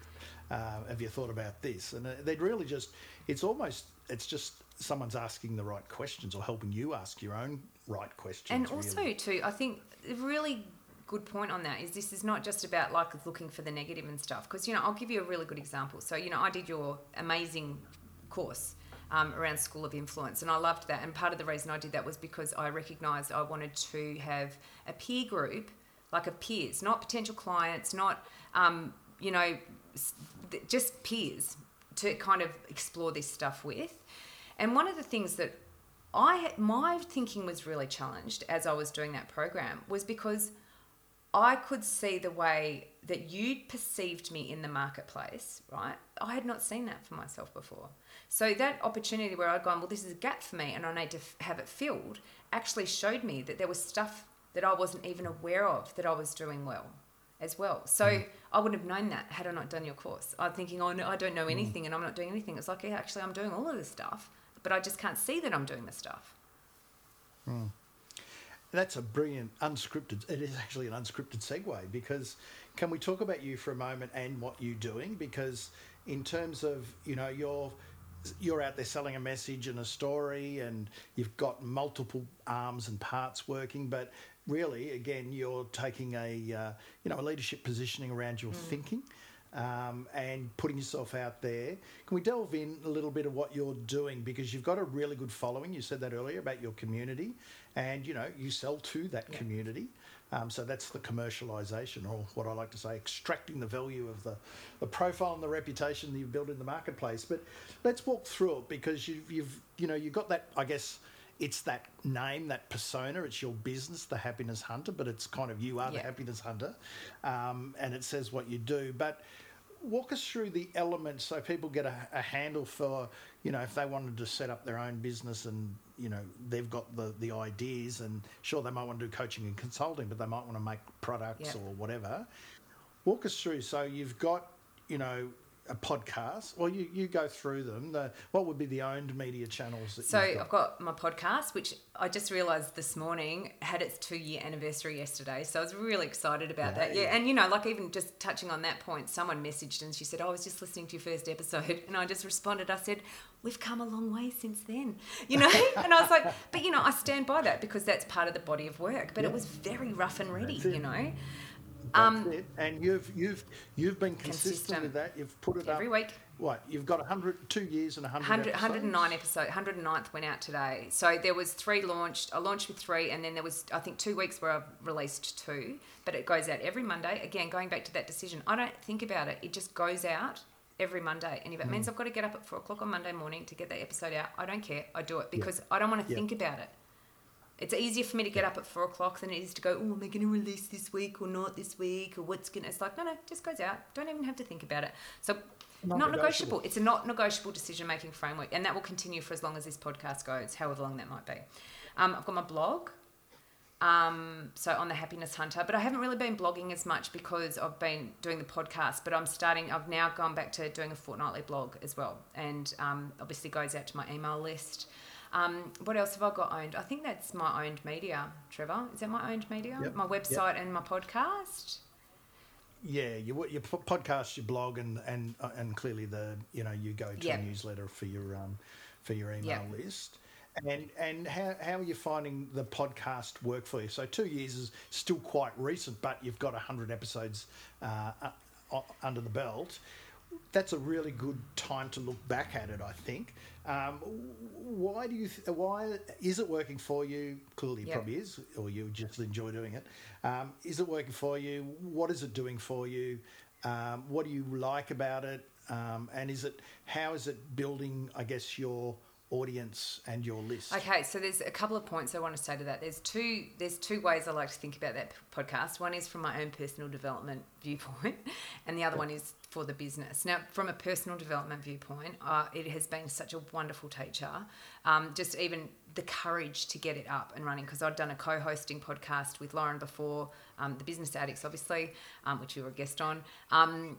uh, have you thought about this? And they'd really just—it's almost, it's just someone's asking the right questions or helping you ask your own right questions. And also, really. too, I think really good point on that is this is not just about like looking for the negative and stuff. Because you know i'll give you a really good example. So you know i did your amazing course um, around school of influence and i loved that. And part of the reason i did that was because i recognized i wanted to have a peer group like of peers not potential clients not um, you know just peers to kind of explore this stuff with. And one of the things that I my thinking was really challenged as I was doing that program was because I could see the way that you perceived me in the marketplace, right? I had not seen that for myself before. So that opportunity where I'd gone, well, this is a gap for me and I need to f- have it filled, actually showed me that there was stuff that I wasn't even aware of that I was doing well as well. So mm. I wouldn't have known that had I not done your course. I'm thinking, oh, no, I don't know mm. anything mm. and I'm not doing anything. It's like, yeah, actually, I'm doing all of this stuff, but I just can't see that I'm doing the stuff. Mm. That's a brilliant unscripted. It is actually an unscripted segue because can we talk about you for a moment and what you're doing? Because in terms of you know you're you're out there selling a message and a story, and you've got multiple arms and parts working, but really, again, you're taking a uh, you know a leadership positioning around your mm. thinking. Um, and putting yourself out there. Can we delve in a little bit of what you're doing because you've got a really good following. You said that earlier about your community, and you know you sell to that yeah. community. Um, so that's the commercialization, or what I like to say, extracting the value of the, the profile and the reputation that you've built in the marketplace. But let's walk through it because you've, you've you know you've got that I guess it's that name, that persona. It's your business, the Happiness Hunter, but it's kind of you are yeah. the Happiness Hunter, um, and it says what you do. But walk us through the elements so people get a, a, handle for you know if they wanted to set up their own business and you know they've got the the ideas and sure they might want to do coaching and consulting but they might want to make products yep. or whatever walk us through so you've got you know a podcast. Well, you, you go through them. The, what would be the owned media channels? so got? I've got my podcast, which I just realised this morning had its two year anniversary yesterday. So I was really excited about that. Yeah, and you know, like even just touching on that point, someone messaged and she said, oh, "I was just listening to your first episode," and I just responded. I said, "We've come a long way since then," you know. and I was like, "But you know, I stand by that because that's part of the body of work." But yeah. it was very rough and ready, you know. Um. And you've you've you've been consistent, consistent, with that. You've put it every up every week. What you've got 100, two years and 100 100, 109 episode 109th went out today. So there was three launched. I launched with three, and then there was I think two weeks where I've released two. But it goes out every Monday. Again, going back to that decision, I don't think about it. It just goes out every Monday. And if it mm. means I've got to get up at four o'clock on Monday morning to get that episode out, I don't care. I do it because yeah. I don't want to yeah. think about it. It's easier for me to get up at four o'clock than it is to go, oh, am I going to release this week or not this week or what's going to. It's like, no, no, just goes out. Don't even have to think about it. So, not, not negotiable. negotiable. It's a not negotiable decision making framework. And that will continue for as long as this podcast goes, however long that might be. Um, I've got my blog. Um, so on the Happiness Hunter, but I haven't really been blogging as much because I've been doing the podcast. But I'm starting. I've now gone back to doing a fortnightly blog as well, and um, obviously goes out to my email list. Um, what else have I got owned? I think that's my owned media, Trevor. Is that my owned media? Yep. My website yep. and my podcast? Yeah, your, your podcast, your blog, and and uh, and clearly the you know you go to yep. a newsletter for your um for your email list. And and how, how are you finding the podcast work for you? So two years is still quite recent, but you've got hundred episodes uh, uh, under the belt that's a really good time to look back at it. I think. Um, why do you? Th- why is it working for you? Clearly, probably is, or you just enjoy doing it. Um, is it working for you? What is it doing for you? Um, what do you like about it? Um, and is it how is it building? I guess your audience and your list. Okay, so there's a couple of points I want to say to that. There's two there's two ways I like to think about that podcast. One is from my own personal development viewpoint, and the other one is for the business. Now, from a personal development viewpoint, uh, it has been such a wonderful teacher. Um, just even the courage to get it up and running because I'd done a co-hosting podcast with Lauren before, um, the Business Addicts, obviously, um, which you were a guest on. Um,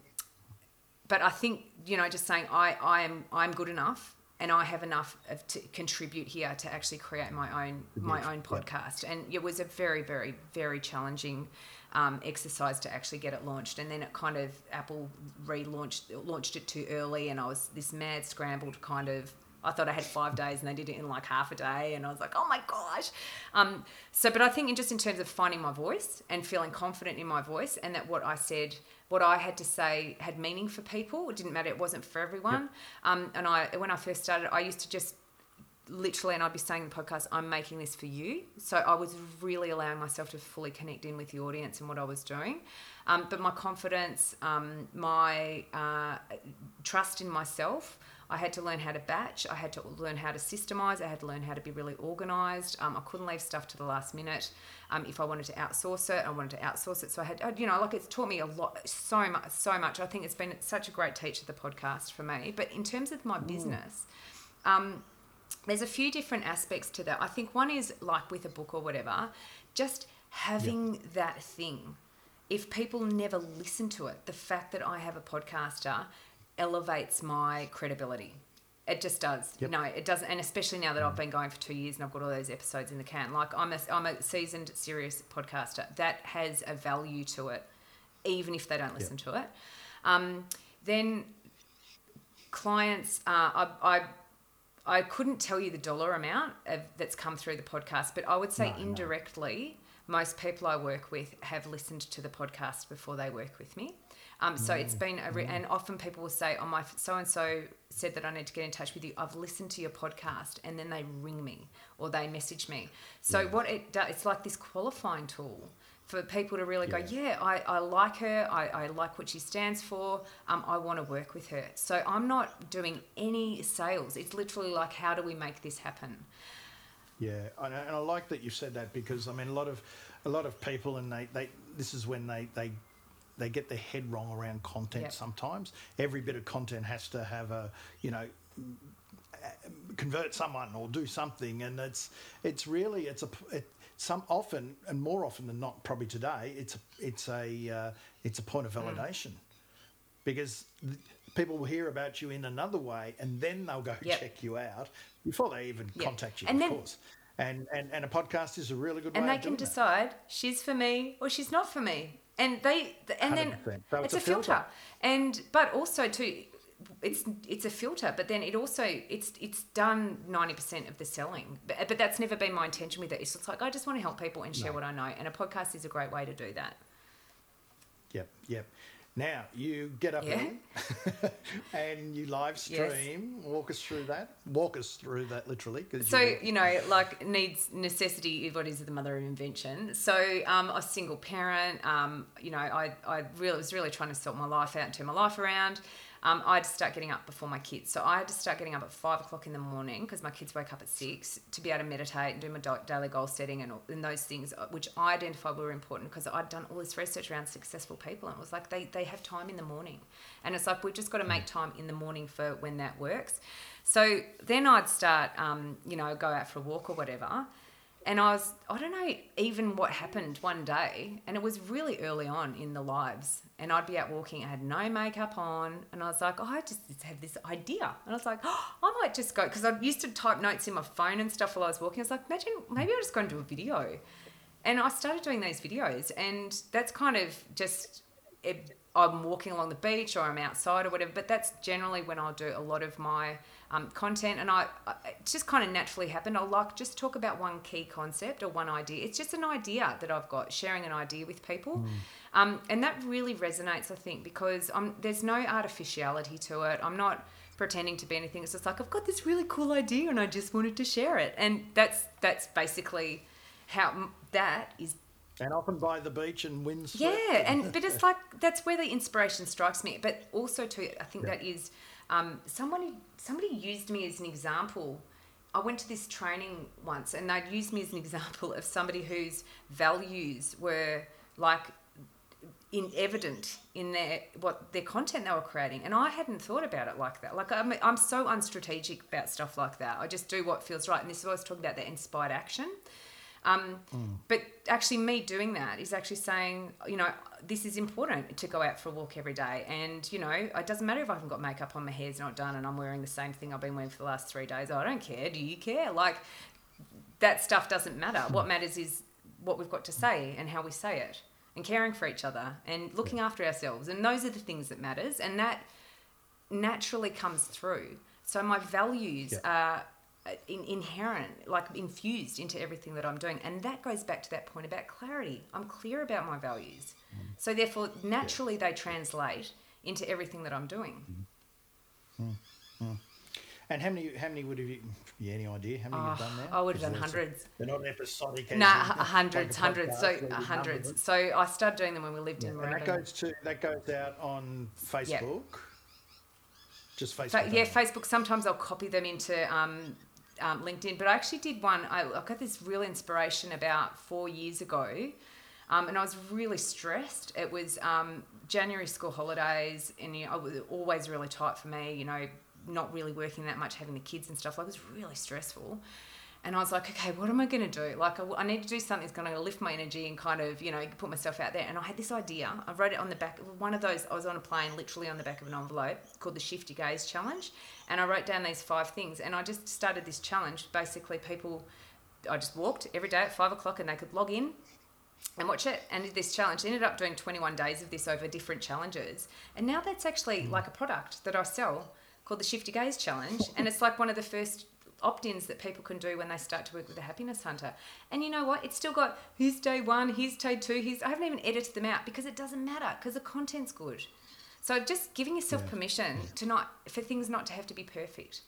but I think you know, just saying I I am I'm good enough and I have enough of, to contribute here to actually create my own my own podcast. And it was a very very very challenging um, exercise to actually get it launched. And then it kind of Apple relaunched launched it too early, and I was this mad scramble to kind of I thought I had five days and they did it in like half a day. And I was like, oh my gosh. Um, so, but I think just in terms of finding my voice and feeling confident in my voice and that what I said, what I had to say had meaning for people. It didn't matter. It wasn't for everyone. Yep. Um, and I, when I first started, I used to just literally, and I'd be saying in the podcast, I'm making this for you. So I was really allowing myself to fully connect in with the audience and what I was doing. Um, but my confidence, um, my uh, trust in myself, I had to learn how to batch. I had to learn how to systemize. I had to learn how to be really organized. Um, I couldn't leave stuff to the last minute. Um, if I wanted to outsource it, I wanted to outsource it. So I had, you know, like it's taught me a lot, so much, so much. I think it's been such a great teacher, the podcast for me. But in terms of my business, um, there's a few different aspects to that. I think one is like with a book or whatever, just having that thing. If people never listen to it, the fact that I have a podcaster elevates my credibility. It just does. Yep. No, it doesn't. And especially now that I've been going for two years and I've got all those episodes in the can. Like I'm a, I'm a seasoned, serious podcaster. That has a value to it, even if they don't listen to it. Um, then clients, uh, I, I I couldn't tell you the dollar amount of, that's come through the podcast, but I would say No, no. indirectly, most people I work with have listened to the podcast before they work with me. Um, so it's been a re- and often people will say, "Oh, my so and so said that I need to get in touch with you. I've listened to your podcast," and then they ring me or they message me. So what it does, it's like this qualifying tool for people to really go, yeah, I, I like her, I, I like what she stands for, um, I want to work with her. So I'm not doing any sales. It's literally like, how do we make this happen? Yeah, and I, and I like that you said that because I mean a lot of a lot of people and they, they this is when they they they get their head wrong around content Yep. sometimes. Every bit of content has to have a you know convert someone or do something and it's it's really it's a it, some often and more often than not probably today it's a, it's a uh, it's a point of Hmm. validation because th- people will hear about you in another way and then they'll go Yep. check you out before they even Yep. contact you And of then- course and, and and a podcast is a really good and they can doing that. decide she's for me or she's not for me and they and then 100%. So it's, it's a a filter. filter. and but also too it's it's a filter but then it also it's it's done 90% of the selling but, but that's never been my intention with it it's just like i just want to help people and share No. what i know and a podcast is a great way to do that Yep, yep. Now you get up Yeah. and you live stream. Walk us through that. Walk us through that literally. so you, you know like needs necessity is what is the mother of invention so um, a single parent um, you know i, I really was really trying to sort my life out and turn my life around um, I had to start getting up before my kids. So I had to start getting up at five o'clock in the morning because my kids wake up at six to be able to meditate and do my da- daily goal setting and, all- and those things, uh, which I identified were important because I'd done all this research around successful people. And it was like they, they have time in the morning. And it's like we've just got to make time in the morning for when that works. So then I'd start, um, you know, go out for a walk or whatever. And I was, I don't know even what happened one day. And it was really early on in the lives. And I'd be out walking, I had no makeup on. And I was like, oh, I just have this idea. And I was like, oh, I might just go. Because I used to type notes in my phone and stuff while I was walking. I was like, imagine, maybe I'll just go and do a video. And I started doing these videos. And that's kind of just, it, I'm walking along the beach or I'm outside or whatever. But that's generally when I'll do a lot of my um, content. And I, I, it just kind of naturally happened. I'll like just talk about one key concept or one idea. It's just an idea that I've got, sharing an idea with people. Um, and that really resonates, I think, because I'm, there's no artificiality to it. I'm not pretending to be anything. It's just like I've got this really cool idea and I just wanted to share it. And that's that's basically how that is and often by the beach and winds. yeah, and but it's like that's where the inspiration strikes me. But also too, I think Yeah. that is um, somebody somebody used me as an example. I went to this training once, and they'd used me as an example of somebody whose values were like in evident in their what their content they were creating. And i hadn't thought about it like that. Like i'm, I'm so unstrategic about stuff like that. I just do what feels right. And this is what i was talking about the inspired action um, but actually me doing that is actually saying you know this is important to go out for a walk every day. And you know it doesn't matter if i haven't got makeup on my hair's not done and i'm wearing the same thing i've been wearing for the last three days. I don't care. Do you care? Like that stuff doesn't matter. What matters is what we've got to say and how we say it and caring for each other and looking after ourselves. And those are the things that matters. And that naturally comes through. So my values are uh, in, inherent like infused into everything that i'm doing and that goes back to that point about clarity i'm clear about my values so therefore naturally they translate into everything that i'm doing mm-hmm. Mm-hmm. Mm-hmm. And how many? How many would have you? Yeah, any idea how many you've done oh, now? I would have done hundreds. They're not episodic. no in, hundreds like hundreds so where you number hundreds so i started doing them when we lived in And that goes to that goes out on Facebook. Just Just Facebook. Fa- yeah. Facebook. Sometimes I'll copy them into um, um, LinkedIn, but I actually did one. I, I got this real inspiration about four years ago, um, and I was really stressed. It was um, January school holidays, and you know, it was always really tight for me. You know, not really working that much, having the kids and stuff. Like, it was really stressful. And I was like, okay, what am I going to do? Like, I, I need to do something that's going to lift my energy and kind of, you know, put myself out there. And I had this idea. I wrote it on the back of one of those. I was on a plane, literally on the back of an envelope called the Shifty Gaze Challenge. And I wrote down these five things. And I just started this challenge. Basically, people, I just walked every day at five o'clock and they could log in and watch it and did this challenge. Ended up doing 21 days of this over different challenges. And now that's actually hmm. like a product that I sell called the Shifty Gaze Challenge. And it's like one of the first opt-ins that people can do when they start to work with the happiness hunter and you know what it's still got here's day one here's day two here's i haven't even edited them out because it doesn't matter because the content's good so just giving yourself Yeah. permission to not for things not to have to be perfect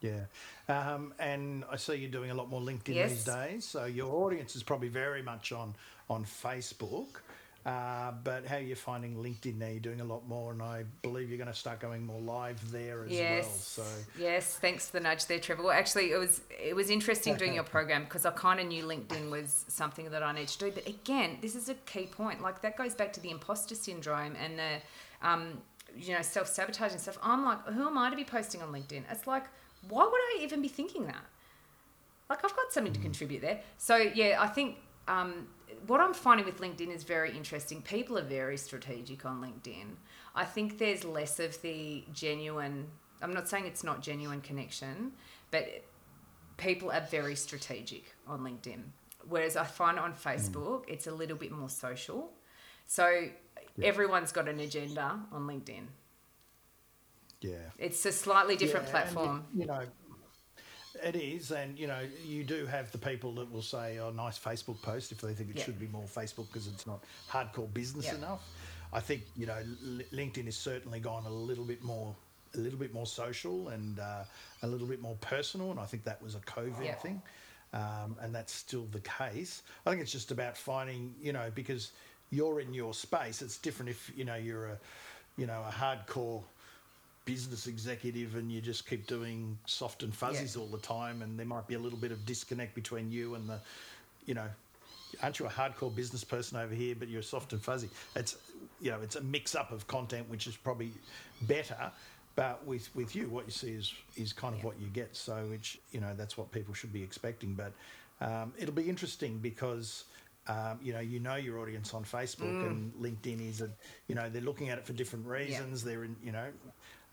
Yeah. Um, and I see you're doing a lot more LinkedIn Yes. these days. So your audience is probably very much on, on Facebook. Uh, but how are you finding LinkedIn now? You're doing a lot more, and I believe you're going to start going more live there as yes. well. So. Yes thanks for the nudge there trevor. Well actually it was it was interesting doing your program because i kind of knew linkedin was something that i need to do. But again this is a key point like that goes back to the imposter syndrome and the um, you know self-sabotaging stuff. I'm like who am i to be posting on linkedin? It's like why would i even be thinking that? Like I've got something to contribute there. So yeah, I think um, what I'm finding with LinkedIn is very interesting. People are very strategic on LinkedIn. I think there's less of the genuine. I'm not saying it's not genuine connection, but people are very strategic on LinkedIn. Whereas I find on Facebook, it's a little bit more social. So everyone's got an agenda on LinkedIn. yeah. It's a slightly different Yeah, and you- platform. You, know, it is, and you know, you do have the people that will say, "Oh, nice Facebook post," if they think it Yeah. should be more Facebook because it's not hardcore business Yeah. enough. I think you know, L- LinkedIn has certainly gone a little bit more, a little bit more social and uh, a little bit more personal, and I think that was a COVID Yeah. thing. Um, and that's still the case. I think it's just about finding, you know, because you're in your space. It's different if you know you're a, you know, a hardcore business executive and you just keep doing soft and fuzzies all the time and there might be a little bit of disconnect between you and the you know aren't you a hardcore business person over here but you're soft and fuzzy? It's you know it's a mix up of content which is probably better but with with you what you see is is kind of what you get. So which you know that's what people should be expecting. But um, it'll be interesting because um, you know, you know your audience on Facebook and LinkedIn is, a, you know, they're looking at it for different reasons. They're in, you know,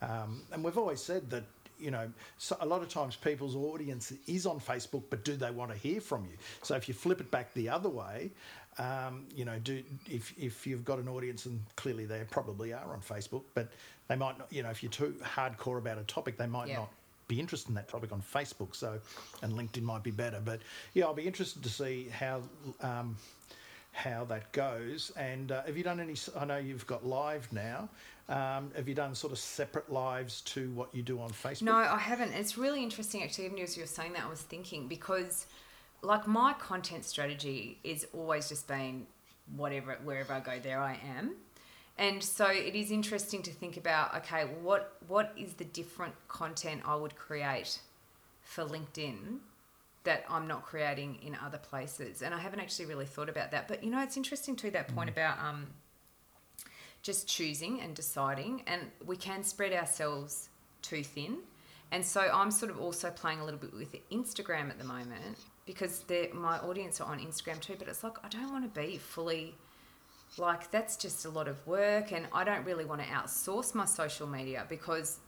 um, and we've always said that, you know, so a lot of times people's audience is on Facebook, but do they want to hear from you? So if you flip it back the other way, um, you know, do if if you've got an audience and clearly they probably are on Facebook, but they might not, you know, if you're too hardcore about a topic, they might Yeah. not be interested in that topic on Facebook. So, and LinkedIn might be better. But yeah, I'll be interested to see how um, how that goes. And uh, have you done any? I know you've got live now. Um, have you done sort of separate lives to what you do on Facebook? No, I haven't. It's really interesting actually. Even as you were saying that, I was thinking because, like, my content strategy is always just been whatever, wherever I go, there I am. And so it is interesting to think about. Okay, what what is the different content I would create for LinkedIn that I'm not creating in other places? And I haven't actually really thought about that. But you know, it's interesting too that point about um, just choosing and deciding, and we can spread ourselves too thin. And so I'm sort of also playing a little bit with Instagram at the moment because my audience are on Instagram too. But it's like I don't want to be fully like that's just a lot of work, and I don't really want to outsource my social media because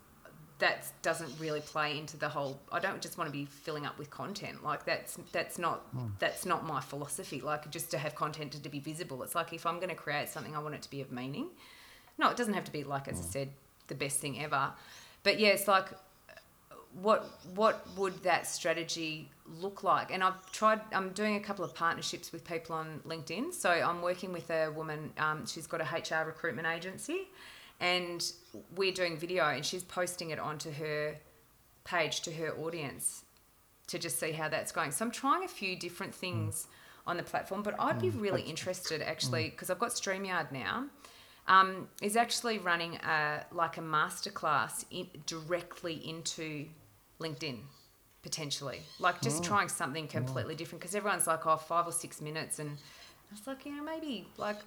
that doesn't really play into the whole i don't just want to be filling up with content. Like that's that's not that's not my philosophy. Like just to have content to, be visible. It's like if i'm going to create something i want it to be of meaning. No it doesn't have to be like as i said the best thing ever. But yeah it's like what what would that strategy look like? And i've tried i'm doing a couple of partnerships with people on linkedin. So i'm working with a woman um, she's got a hr recruitment agency and we're doing video and she's posting it onto her page to her audience to just see how that's going. So i'm trying a few different hmm. things on the platform but i'd be hmm. really interested actually hmm. because i've got streamyard now. Um, is actually running a like a masterclass in, directly into LinkedIn potentially. Like just oh. trying something completely different because everyone's like, oh, five or six minutes, and I was like you know maybe like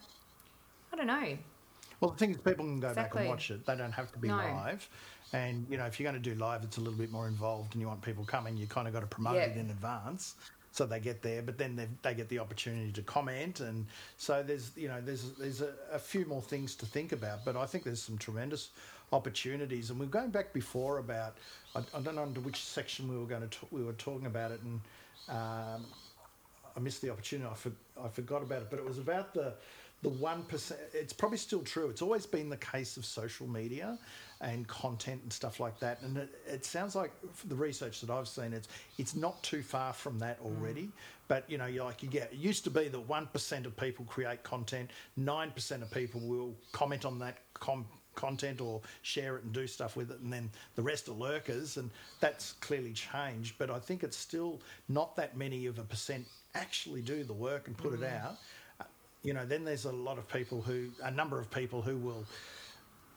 I don't know. Well, the thing is, people can go back and watch it. They don't have to be No. live. And you know, if you're going to do live, it's a little bit more involved, and you want people coming. You kind of got to promote it in advance, so they get there. But then they, they get the opportunity to comment, and so there's you know there's there's a, a few more things to think about. But I think there's some tremendous opportunities, and we're going back before about I, I don't know under which section we were going to we were talking about it, and um, I missed the opportunity. I, for, I forgot about it, but it was about the the one percent. It's probably still true. It's always been the case of social media and content and stuff like that. And it, it sounds like the research that I've seen, it's it's not too far from that mm. already. But you know, you like you get. It used to be that one percent of people create content, nine percent of people will comment on that. Com- content or share it and do stuff with it and then the rest are lurkers and that's clearly changed but i think it's still not that many of a percent actually do the work and put it mm. out you know then there's a lot of people who a number of people who will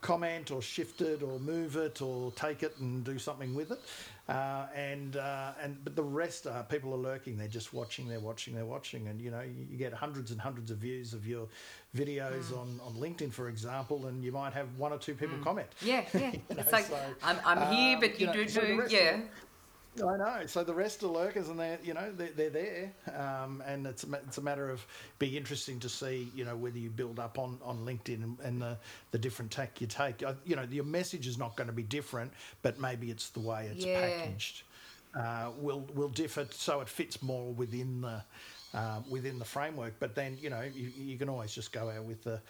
comment or shift it or move it or take it and do something with it. Uh, and uh, and but the rest are people are lurking. They're just watching they're watching they're watching. And you know you, get hundreds and hundreds of views of your videos on, on LinkedIn for example and you might have one or two people comment. Yeah, yeah. You know, it's like so, I'm, I'm here, um, but you, you know, do so do yeah. of- I know. So the rest are lurkers, and they're you know they're, they're there, um, and it's a, it's a matter of be interesting to see you know whether you build up on, on LinkedIn and, and the, the different tack you take. Uh, You know your message is not going to be different, but maybe it's the way it's Yeah. packaged uh, will will differ so it fits more within the uh, within the framework. But then you know you, you can always just go out with the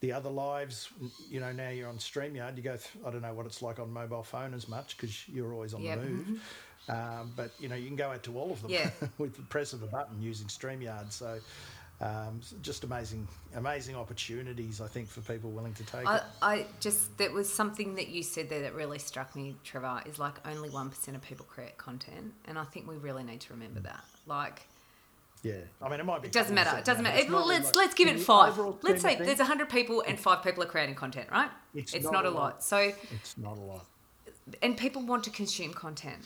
the other lives. You know now you're on Streamyard. You go. Th- I don't know what it's like on mobile phone as much because you're always on Yep. the move. Um, but you know you can go out to all of them Yeah. with the press of a button using Streamyard. So. Um, just amazing, amazing opportunities. I think for people willing to take I, it. I just there was something that you said there that really struck me, Trevor. Is like only one percent of people create content, and I think we really need to remember that. Like Yeah, I mean it might be. it doesn't matter. It doesn't matter. It- let's let's give it five. Let's say there's hundred people and five people are creating content, right? It's it's not not, a a lot. lot. So It's not a lot. and people want to consume content.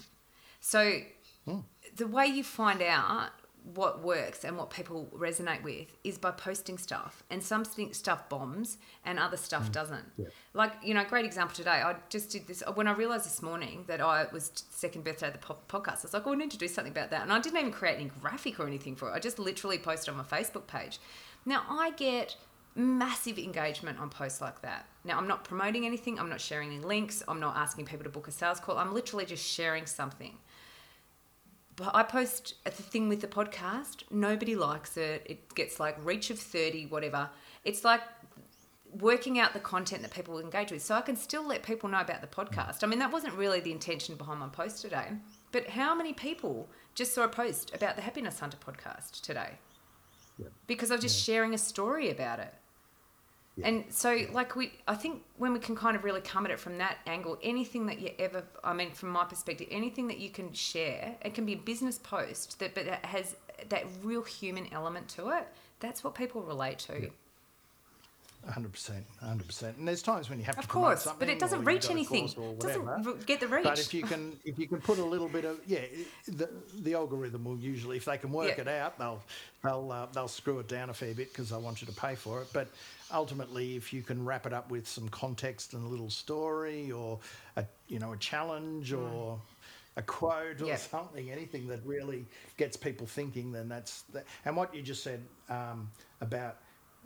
So Hmm. the way you find out what works and what people resonate with is by posting stuff. And some stuff bombs and other stuff doesn't. Hmm. Yeah. Like, you know, great example today. I just did this when I realized this morning that I was second birthday of the podcast. I was like, oh, I need to do something about that. And I didn't even create any graphic or anything for it. I just literally posted on my Facebook page. Now I get massive engagement on posts like that. Now I'm not promoting anything, I'm not sharing any links, I'm not asking people to book a sales call. I'm literally just sharing something. I post the thing with the podcast, nobody likes it. It gets like reach of 30, whatever. It's like working out the content that people will engage with so I can still let people know about the mm. podcast. I mean, that wasn't really the intention behind my post today. But how many people just saw a post about the Happiness Hunter podcast today? Yeah. Because I was just sharing a story about it. Yeah. And so, like, we, I think when we can kind of really come at it from that angle, anything that you ever, I mean, from my perspective, anything that you can share, it can be a business post that, but it has that real human element to it. That's what people relate to. hundred percent, hundred percent. And there's times when you have Of to promote course, but it doesn't reach anything. It doesn't get the reach. But if you can, if you can put a little bit of yeah, the the algorithm will usually, if they can work Yeah. it out, they'll they'll uh, they'll screw it down a fair bit because they want you to pay for it. But ultimately, if you can wrap it up with some context and a little story or a you know a challenge or a quote or Mm. Yeah. something, anything that really gets people thinking, then that's that. And what you just said um, about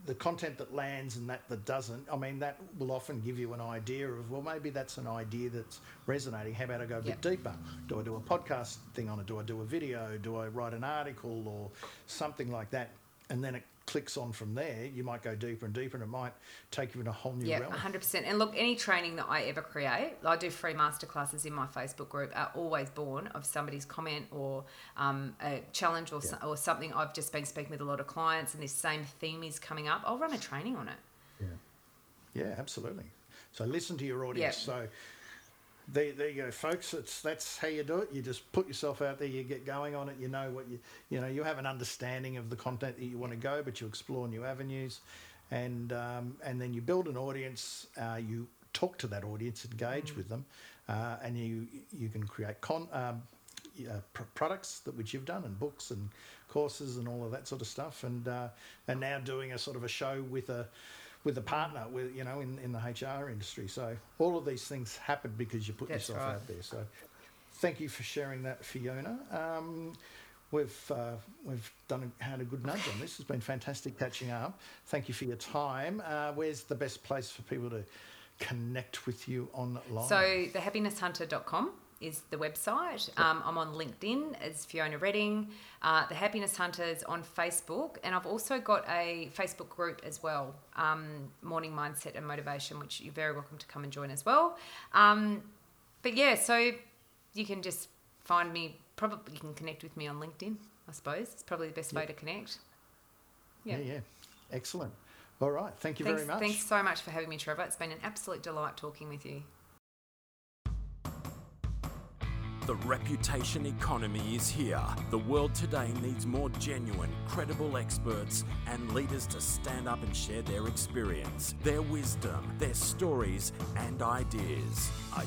the content that lands and that that doesn't, I mean, that will often give you an idea of, well, maybe that's an idea that's resonating. How about I go a bit deeper? Do I do a podcast thing on it? Do I do a video? Do I write an article or something like that? And then it clicks on from there. You might go deeper and deeper, and it might take you in a whole new Yeah, realm. 100%. And look, any training that I ever create, I do free masterclasses in my Facebook group, are always born of somebody's comment or um, a challenge or, so, or something. I've just been speaking with a lot of clients and this same theme is coming up. I'll run a training on it. Yeah, yeah, absolutely. So listen to your audience. Yep. So there, there you go, folks. It's that's how you do it. You just put yourself out there. You get going on it. You know what you you know. You have an understanding of the content that you want to go, but you explore new avenues, and um, and then you build an audience. Uh, you talk to that audience, engage with them, uh, and you you can create con. Um, uh, pr- products that which you've done and books and courses and all of that sort of stuff and uh, and now doing a sort of a show with a with a partner with you know in, in the HR industry. So all of these things happen because you put That's yourself right. out there. So thank you for sharing that Fiona. Um, we've uh, we've done a, had a good nudge on this. It's been fantastic catching up. Thank you for your time. Uh, where's the best place for people to connect with you online? So thehappinesshunter.com is the website. Um, I'm on LinkedIn as Fiona Redding. Uh, the Happiness Hunters on Facebook, and I've also got a Facebook group as well, um, Morning Mindset and Motivation, which you're very welcome to come and join as well. Um, but yeah, so you can just find me. Probably you can connect with me on LinkedIn. I suppose it's probably the best way to connect. yeah yeah excellent all right thank you Thanks, very much thanks so much for having me, Trevor. It's been an absolute delight talking with you. The reputation economy is here. The world today needs more genuine, credible experts and leaders to stand up and share their experience, their wisdom, their stories, and ideas. Are